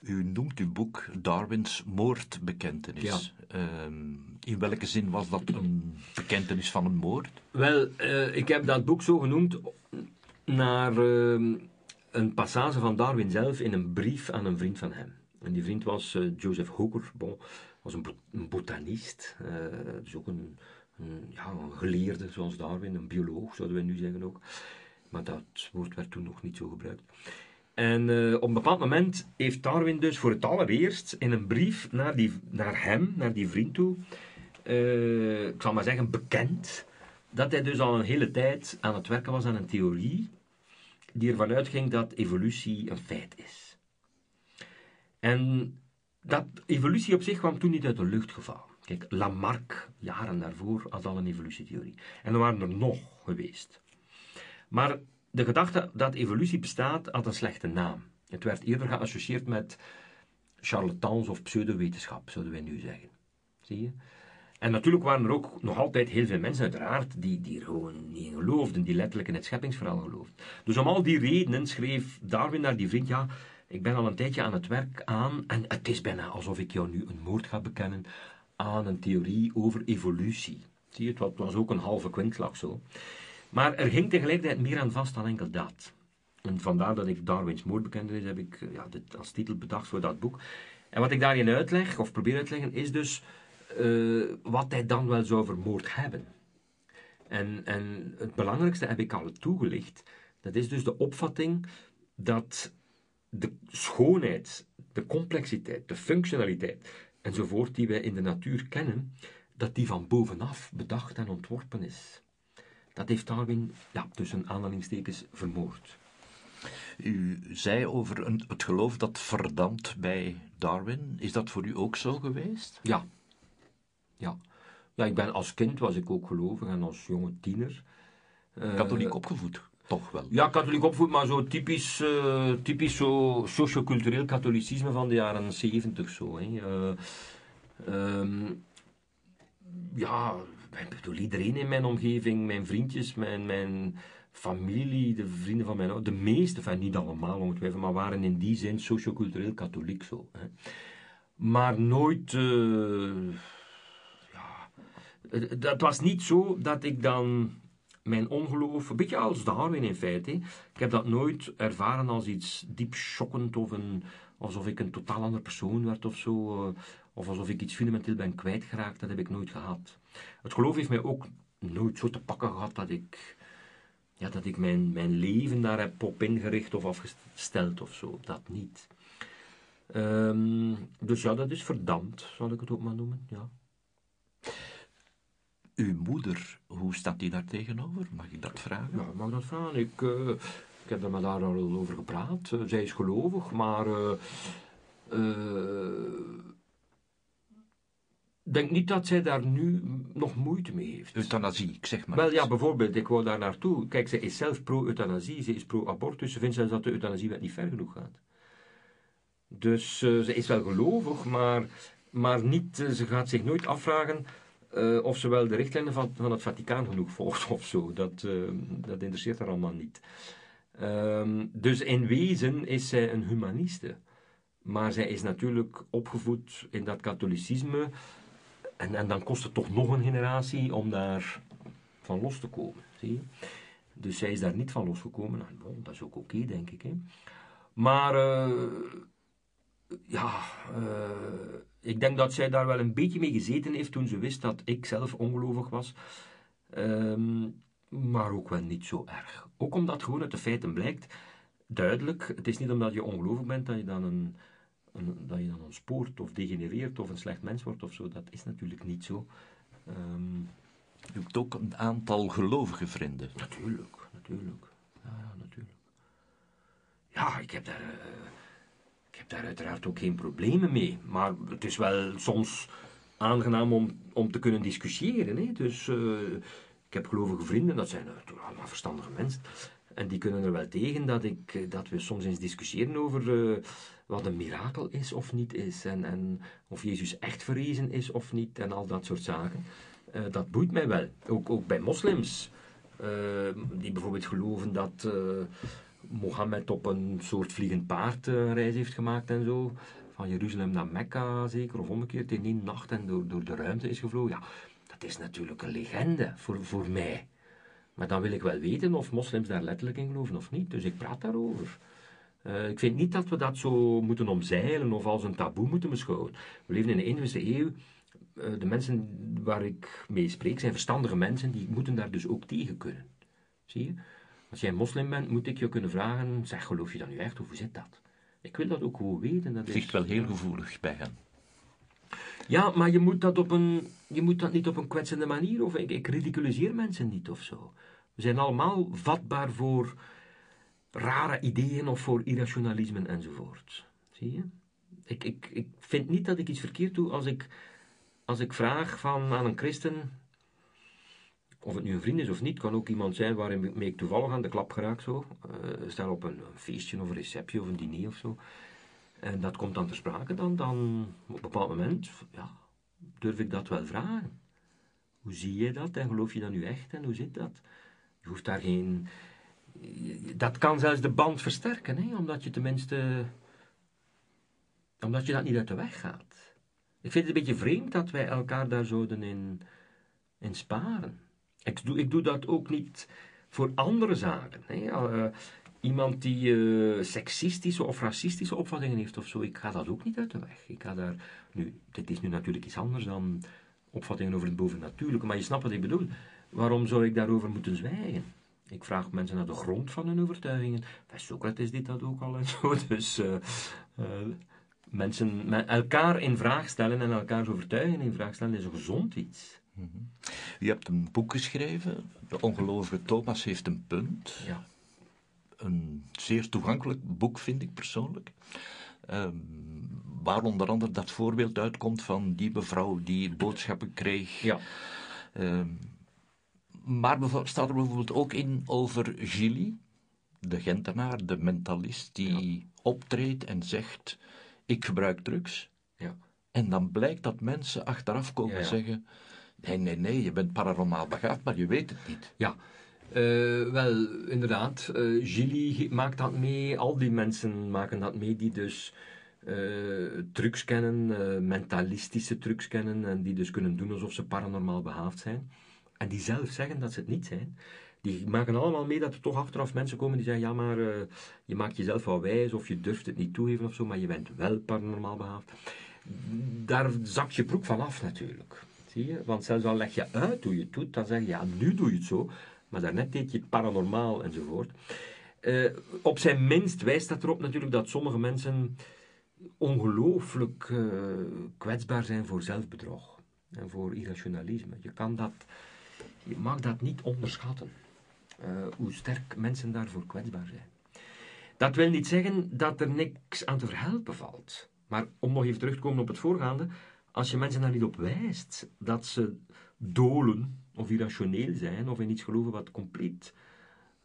U noemt uw boek Darwins moordbekentenis. Ja. Ehm, in welke zin was dat een bekentenis van een moord? Wel, uh, ik heb dat boek zo genoemd naar uh, een passage van Darwin zelf in een brief aan een vriend van hem. En die vriend was uh, Joseph Hooker, bon, was een, een botanist, dus ook een, een, ja, geleerde zoals Darwin, een bioloog zouden we nu zeggen ook. Maar dat woord werd toen nog niet zo gebruikt. En uh, op een bepaald moment heeft Darwin dus voor het allereerst in een brief naar, die, naar hem, naar die vriend toe, uh, ik zal maar zeggen bekend, dat hij dus al een hele tijd aan het werken was aan een theorie die ervan uitging dat evolutie een feit is. En dat evolutie op zich kwam toen niet uit de lucht gevallen. Kijk, Lamarck, jaren daarvoor, had al een evolutietheorie. En er waren er nog geweest. Maar de gedachte dat evolutie bestaat had een slechte naam. Het werd eerder geassocieerd met charlatans of pseudowetenschap, zouden wij nu zeggen. Zie je? En natuurlijk waren er ook nog altijd heel veel mensen, uiteraard, die, die er gewoon niet in geloofden, die letterlijk in het scheppingsverhaal geloofden. Dus om al die redenen schreef Darwin naar die vriend, ja, ik ben al een tijdje aan het werk aan, en het is bijna alsof ik jou nu een moord ga bekennen, aan een theorie over evolutie. Zie je, het was ook een halve kwinkslag zo. Maar er ging tegelijkertijd meer aan vast dan enkel dat. En vandaar dat ik Darwins moordbekentenis heb ik ja, dit als titel bedacht voor dat boek. En wat ik daarin uitleg, of probeer uit te leggen, is dus uh, wat hij dan wel zou vermoord hebben. En, en het belangrijkste heb ik al toegelicht. Dat is dus de opvatting dat de schoonheid, de complexiteit, de functionaliteit enzovoort die wij in de natuur kennen, dat die van bovenaf bedacht en ontworpen is. Dat heeft Darwin, ja, tussen aanhalingstekens, vermoord. U zei over een, het geloof dat verdampt bij Darwin. Is dat voor u ook zo geweest? Ja. Ja. Ja, ik ben als kind was ik ook gelovig en als jonge tiener. Uh, katholiek opgevoed, toch wel? Ja, katholiek opgevoed, maar zo typisch, uh, typisch zo sociocultureel katholicisme van de jaren zeventig zo. Hè. Uh, um, ja, ik bedoel, iedereen in mijn omgeving, mijn vriendjes, mijn, mijn familie, de vrienden van mijn ouders, de meeste, enfin niet allemaal ongetwijfeld, maar waren in die zin sociocultureel katholiek zo. Hè. Maar nooit, uh, ja, dat was niet zo dat ik dan mijn ongeloof, een beetje als Darwin in feite, ik heb dat nooit ervaren als iets diep schokkend of een, alsof ik een totaal andere persoon werd of zo, uh, of alsof ik iets fundamenteel ben kwijtgeraakt, dat heb ik nooit gehad. Het geloof heeft mij ook nooit zo te pakken gehad dat ik, ja, dat ik mijn, mijn leven daar heb op ingericht of afgesteld of zo. Dat niet. Um, dus ja, dat is verdampt, zal ik het ook maar noemen. Ja. Uw moeder, hoe staat die daar tegenover? Mag ik dat vragen? Ja, mag ik dat vragen? Ik, uh, ik heb er met haar al over gepraat. Uh, zij is gelovig, maar uh, denk niet dat zij daar nu nog moeite mee heeft. Euthanasie, ik zeg maar. Wel ja, bijvoorbeeld, ik wou daar naartoe. Kijk, zij is zelf pro-euthanasie, ze is pro-abortus. Ze vindt zelfs dat de euthanasiewet niet ver genoeg gaat. Dus uh, ze is wel gelovig, maar, maar niet, uh, ze gaat zich nooit afvragen uh, of ze wel de richtlijnen van, van het Vaticaan genoeg volgt of zo. Dat, dat interesseert haar allemaal niet. Um, dus in wezen is zij een humaniste. Maar zij is natuurlijk opgevoed in dat katholicisme en, en dan kost het toch nog een generatie om daar van los te komen. Zie je? Dus zij is daar niet van losgekomen. Nou, dat is ook oké, denk ik. Hè. Maar uh, ja, uh, ik denk dat zij daar wel een beetje mee gezeten heeft toen ze wist dat ik zelf ongelovig was. Um, maar ook wel niet zo erg. Ook omdat gewoon uit de feiten blijkt, duidelijk, het is niet omdat je ongelovig bent dat je dan een dat je dan ontspoort of degenereert of een slecht mens wordt of zo. Dat is natuurlijk niet zo. Um, je hebt ook een aantal gelovige vrienden. Natuurlijk, natuurlijk. Ja, ja natuurlijk. Ja, ik heb daar... Uh, heb daar uiteraard ook geen problemen mee. Maar het is wel soms aangenaam om, om te kunnen discussiëren. Hè? Dus uh, ik heb gelovige vrienden, dat zijn allemaal verstandige mensen. En die kunnen er wel tegen dat, ik, dat we soms eens discussiëren over wat een mirakel is of niet is. En, en of Jezus echt verrezen is of niet. En al dat soort zaken. Dat boeit mij wel. Ook, ook bij moslims. Die bijvoorbeeld geloven dat Mohammed op een soort vliegend paard reis heeft gemaakt en zo. Van Jeruzalem naar Mekka zeker, of omgekeerd in één nacht en door, door de ruimte is gevlogen. Ja, dat is natuurlijk een legende voor, voor mij. Maar dan wil ik wel weten of moslims daar letterlijk in geloven of niet. Dus ik praat daarover. Uh, ik vind niet dat we dat zo moeten omzeilen of als een taboe moeten beschouwen. We leven in de 21e eeuw. Uh, de mensen waar ik mee spreek zijn verstandige mensen, die moeten daar dus ook tegen kunnen. Zie je? Als jij moslim bent, moet ik je kunnen vragen, zeg, geloof je dat nu echt, of hoe zit dat? Ik wil dat ook gewoon weten. Dat het ligt wel heel gevoelig bij hen. Ja, maar je moet dat, op een, je moet dat niet op een kwetsende manier, of ik, ik ridiculiseer mensen niet of zo. We zijn allemaal vatbaar voor rare ideeën of voor irrationalisme enzovoort. Zie je? Ik, ik, ik vind niet dat ik iets verkeerd doe als ik, als ik vraag van, aan een christen, of het nu een vriend is of niet, kan ook iemand zijn waarmee ik toevallig aan de klap geraak zo. Uh, stel op een, een, feestje of een receptie of een diner of zo. En dat komt dan ter sprake, dan, dan op een bepaald moment, ja, durf ik dat wel vragen. Hoe zie je dat en geloof je dat nu echt en hoe zit dat? Je hoeft daar geen dat kan zelfs de band versterken, hè? omdat je tenminste. omdat je dat niet uit de weg gaat. Ik vind het een beetje vreemd dat wij elkaar daar zouden in, in sparen. Ik doe, ik doe dat ook niet voor andere zaken. Hè? Uh, iemand die uh, seksistische of racistische opvattingen heeft of zo, ik ga dat ook niet uit de weg. Ik ga daar, nu, dit is nu natuurlijk iets anders dan opvattingen over het bovennatuurlijke, maar je snapt wat ik bedoel. Waarom zou ik daarover moeten zwijgen? Ik vraag mensen naar de grond van hun overtuigingen. Bij Socrates deed dat ook al en zo. Dus uh, mensen elkaar in vraag stellen en elkaars overtuigingen in vraag stellen is een gezond iets. U hebt een boek geschreven, De Ongelovige Thomas heeft een punt. Ja. een zeer toegankelijk boek, vind ik persoonlijk. Ehm, waar onder andere dat voorbeeld uitkomt van die mevrouw die boodschappen kreeg. Ja. Ehm, maar staat er bijvoorbeeld ook in over Gilly, de Gentenaar, de mentalist, die optreedt en zegt: Ik gebruik drugs. Ja. En dan blijkt dat mensen achteraf komen zeggen: Nee, nee, nee, je bent paranormaal begaafd, maar je weet het niet. Ja. Uh, wel, inderdaad, uh, maakt dat mee, al die mensen maken dat mee die dus uh, trucs kennen, mentalistische trucs kennen en die dus kunnen doen alsof ze paranormaal behaafd zijn. En die zelf zeggen dat ze het niet zijn. Die maken allemaal mee dat er toch achteraf mensen komen die zeggen: Ja, maar je maakt jezelf wel wijs of je durft het niet toegeven of zo, maar je bent wel paranormaal behaafd. Daar zakt je broek van af natuurlijk. Zie? Want zelfs al leg je uit hoe je het doet, dan zeg je: Ja, nu doe je het zo maar daarnet deed je het paranormaal enzovoort. Uh, op zijn minst wijst dat erop natuurlijk dat sommige mensen ongelooflijk uh, kwetsbaar zijn voor zelfbedrog en voor irrationalisme. Je, kan dat, je mag dat niet onderschatten, uh, hoe sterk mensen daarvoor kwetsbaar zijn. Dat wil niet zeggen dat er niks aan te verhelpen valt. Maar om nog even terug te komen op het voorgaande, als je mensen daar niet op wijst dat ze dolen of irrationeel zijn of in iets geloven wat compleet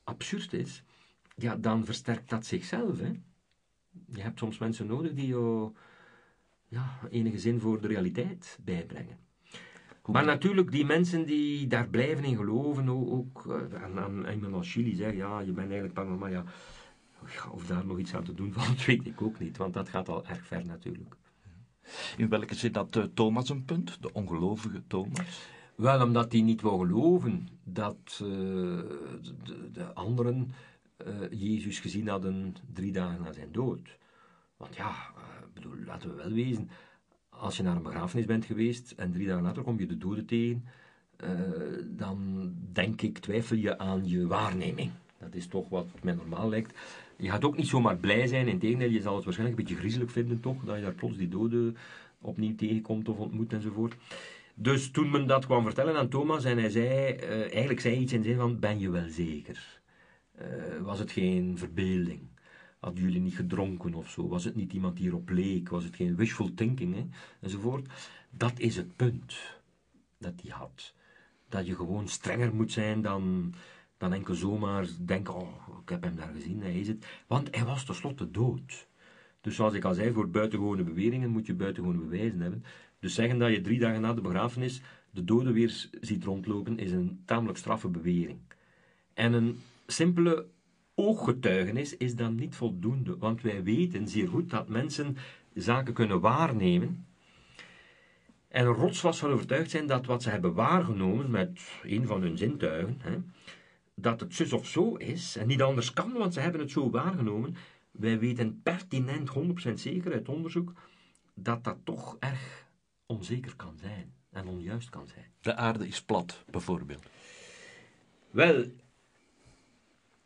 absurd is, ja, dan versterkt dat zichzelf. Hè? Je hebt soms mensen nodig die jou ja, enige zin voor de realiteit bijbrengen. Maar natuurlijk, die mensen die daar blijven in geloven, ook, eh, aan, aan iemand als Chili zegt, ja, je bent eigenlijk paranormaal, ja, of daar nog iets aan te doen valt, weet ik ook niet, want dat gaat al erg ver natuurlijk. In welke zin had uh, Thomas een punt, de ongelovige Thomas? Wel, omdat die niet wou geloven dat uh, de, de, anderen uh, Jezus gezien hadden drie dagen na zijn dood. Want ja, bedoel, laten we wel wezen, als je naar een begrafenis bent geweest en drie dagen later kom je de doden tegen, dan denk ik, twijfel je aan je waarneming. Dat is toch wat mij normaal lijkt. Je gaat ook niet zomaar blij zijn, in tegendeel, je zal het waarschijnlijk een beetje griezelig vinden toch, dat je daar plots die doden opnieuw tegenkomt of ontmoet enzovoort. Dus toen men dat kwam vertellen aan Thomas en hij zei, uh, eigenlijk zei iets in de zin van, ben je wel zeker? Uh, was het geen verbeelding? Hadden jullie niet gedronken of zo? Was het niet iemand die erop leek? Was het geen wishful thinking? Hè? Enzovoort. Dat is het punt dat hij had. Dat je gewoon strenger moet zijn dan, dan enkel zomaar denken, oh, ik heb hem daar gezien, hij is het. Want hij was tenslotte dood. Dus zoals ik al zei, voor buitengewone beweringen moet je buitengewone bewijzen hebben. Dus zeggen dat je drie dagen na de begrafenis de dode weer ziet rondlopen, is een tamelijk straffe bewering. En een simpele ooggetuigenis is dan niet voldoende, want wij weten zeer goed dat mensen zaken kunnen waarnemen en rotsvast van overtuigd zijn dat wat ze hebben waargenomen met een van hun zintuigen, hè, dat het zus of zo is en niet anders kan, want ze hebben het zo waargenomen. Wij weten pertinent, 100% zeker uit onderzoek, dat dat toch erg onzeker kan zijn en onjuist kan zijn. De aarde is plat, bijvoorbeeld. Wel,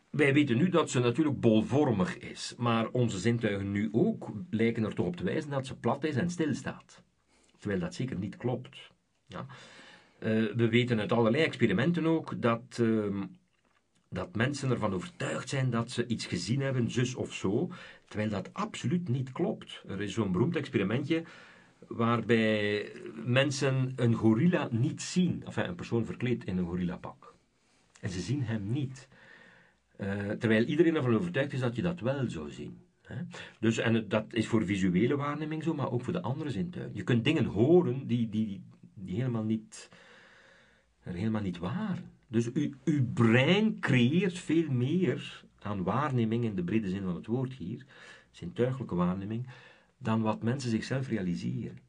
wij weten nu dat ze natuurlijk bolvormig is, maar onze zintuigen nu ook lijken er toch op te wijzen dat ze plat is en stilstaat. Terwijl dat zeker niet klopt. Ja. Uh, we weten uit allerlei experimenten ook dat, uh, dat mensen ervan overtuigd zijn dat ze iets gezien hebben, zus of zo, terwijl dat absoluut niet klopt. Er is zo'n beroemd experimentje waarbij mensen een gorilla niet zien. Enfin, een persoon verkleed in een gorillapak. En ze zien hem niet. Uh, terwijl iedereen ervan overtuigd is dat je dat wel zou zien. Hè? Dus, en dat is voor visuele waarneming zo, maar ook voor de andere zintuigen. Je kunt dingen horen die, die, die helemaal, niet, helemaal niet waren. Dus u, uw brein creëert veel meer aan waarneming in de brede zin van het woord hier, zintuigelijke waarneming, dan wat mensen zichzelf realiseren.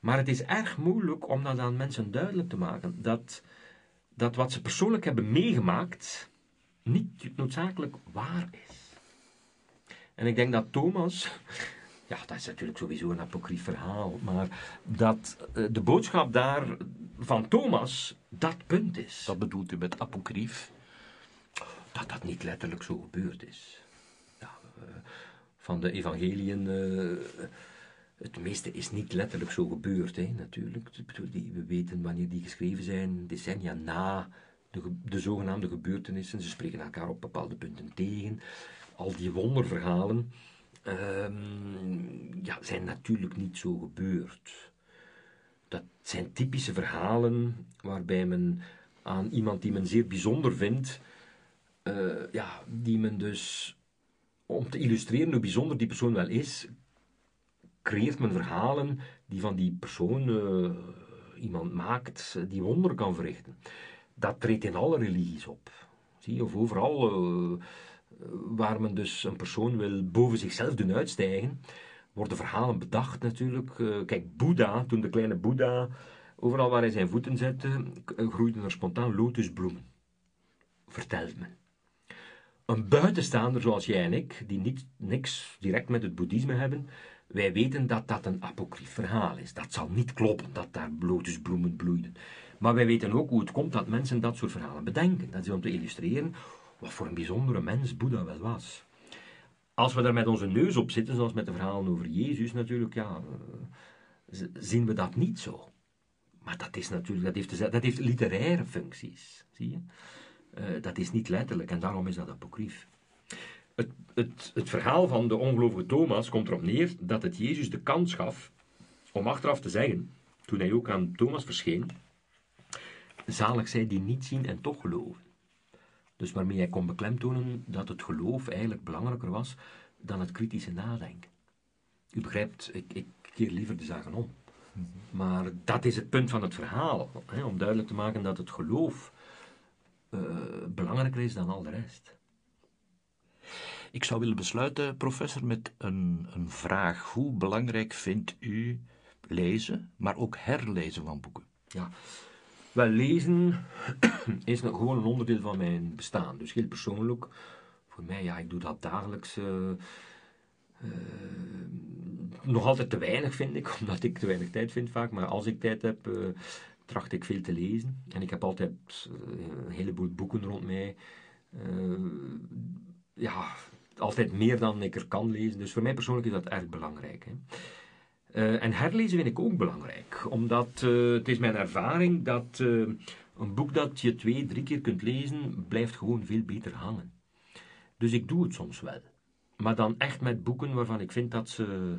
Maar het is erg moeilijk om dat aan mensen duidelijk te maken dat, dat wat ze persoonlijk hebben meegemaakt niet noodzakelijk waar is. En ik denk dat Thomas, ja, dat is natuurlijk sowieso een apocrief verhaal, maar dat eh, de boodschap daar van Thomas dat punt is. Wat bedoelt u met apocrief? Dat dat niet letterlijk zo gebeurd is. Uh, van de evangeliën. Uh, het meeste is niet letterlijk zo gebeurd, hè, natuurlijk. We weten wanneer die geschreven zijn, decennia na de, de zogenaamde gebeurtenissen. Ze spreken elkaar op bepaalde punten tegen. Al die wonderverhalen ehm, ja, zijn natuurlijk niet zo gebeurd. Dat zijn typische verhalen waarbij men aan iemand die men zeer bijzonder vindt, uh, ja, die men dus, om te illustreren hoe bijzonder die persoon wel is, creëert men verhalen die van die persoon uh, iemand maakt die wonderen kan verrichten. Dat treedt in alle religies op. Zie of overal uh, waar men dus een persoon wil boven zichzelf doen uitstijgen, worden verhalen bedacht natuurlijk. Uh, kijk, Boeddha, toen de kleine Boeddha, overal waar hij zijn voeten zette, groeiden er spontaan lotusbloemen. Vertelt men. Een buitenstaander zoals jij en ik, die niet, niks direct met het boeddhisme hebben, wij weten dat dat een apocrief verhaal is. Dat zal niet kloppen dat daar lotusbloemen bloeiden. Maar wij weten ook hoe het komt dat mensen dat soort verhalen bedenken. Dat is om te illustreren wat voor een bijzondere mens Boeddha wel was. Als we daar met onze neus op zitten, zoals met de verhalen over Jezus natuurlijk, ja, eh, zien we dat niet zo. Maar dat is natuurlijk, dat heeft, dat heeft literaire functies, zie je. Uh, dat is niet letterlijk en daarom is dat apocrief. Het, het, het verhaal van de ongelovige Thomas komt erop neer dat het Jezus de kans gaf om achteraf te zeggen, toen hij ook aan Thomas verscheen, zalig zij die niet zien en toch geloven. Dus waarmee hij kon beklemtonen dat het geloof eigenlijk belangrijker was dan het kritische nadenken. U begrijpt, ik, ik keer liever de zaken om. Mhm. Maar dat is het punt van het verhaal, hè, om duidelijk te maken dat het geloof uh, belangrijker is dan al de rest. Ik zou willen besluiten, professor, met een, een vraag. Hoe belangrijk vindt u lezen, maar ook herlezen van boeken? Ja, wel, lezen is gewoon een onderdeel van mijn bestaan. Dus heel persoonlijk. Voor mij, ja, ik doe dat dagelijks. Uh, uh, nog altijd te weinig, vind ik, omdat ik te weinig tijd vind vaak. Maar als ik tijd heb, uh, tracht ik veel te lezen. En ik heb altijd een heleboel boeken rond mij. ja, altijd meer dan ik er kan lezen. Dus voor mij persoonlijk is dat erg belangrijk. Hè. Uh, en herlezen vind ik ook belangrijk, omdat uh, het is mijn ervaring dat uh, een boek dat je twee, drie keer kunt lezen, blijft gewoon veel beter hangen. Dus ik doe het soms wel. Maar dan echt met boeken waarvan ik vind dat ze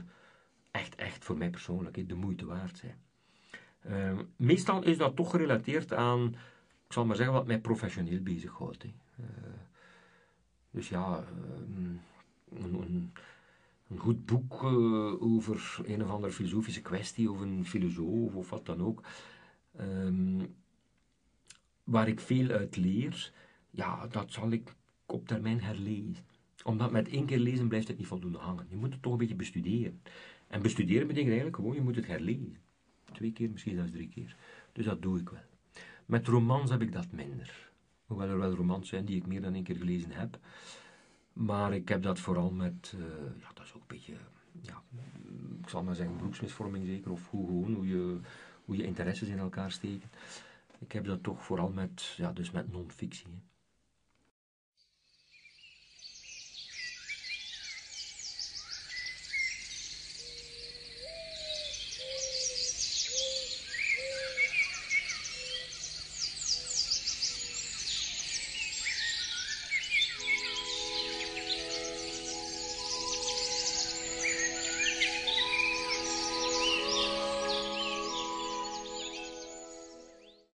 echt, echt voor mij persoonlijk de moeite waard zijn. meestal is dat toch gerelateerd aan, ik zal maar zeggen, wat mij professioneel bezighoudt. dus ja, een een goed boek uh, over een of andere filosofische kwestie of een filosoof of wat dan ook, um, waar ik veel uit leer, ja, dat zal ik op termijn herlezen. Omdat met één keer lezen blijft het niet voldoende hangen. Je moet het toch een beetje bestuderen. En bestuderen betekent eigenlijk gewoon, je moet het herlezen. Twee keer, misschien zelfs drie keer. Dus dat doe ik wel. Met romans heb ik dat minder. Hoewel er wel romans zijn die ik meer dan één keer gelezen heb. Maar ik heb dat vooral met, uh, ja, dat is ook een beetje, ja, ik zal maar zeggen, beroepsmisvorming zeker, of hoe gewoon, hoe je, hoe je interesses in elkaar steken. Ik heb dat toch vooral met, ja, dus met non-fictie.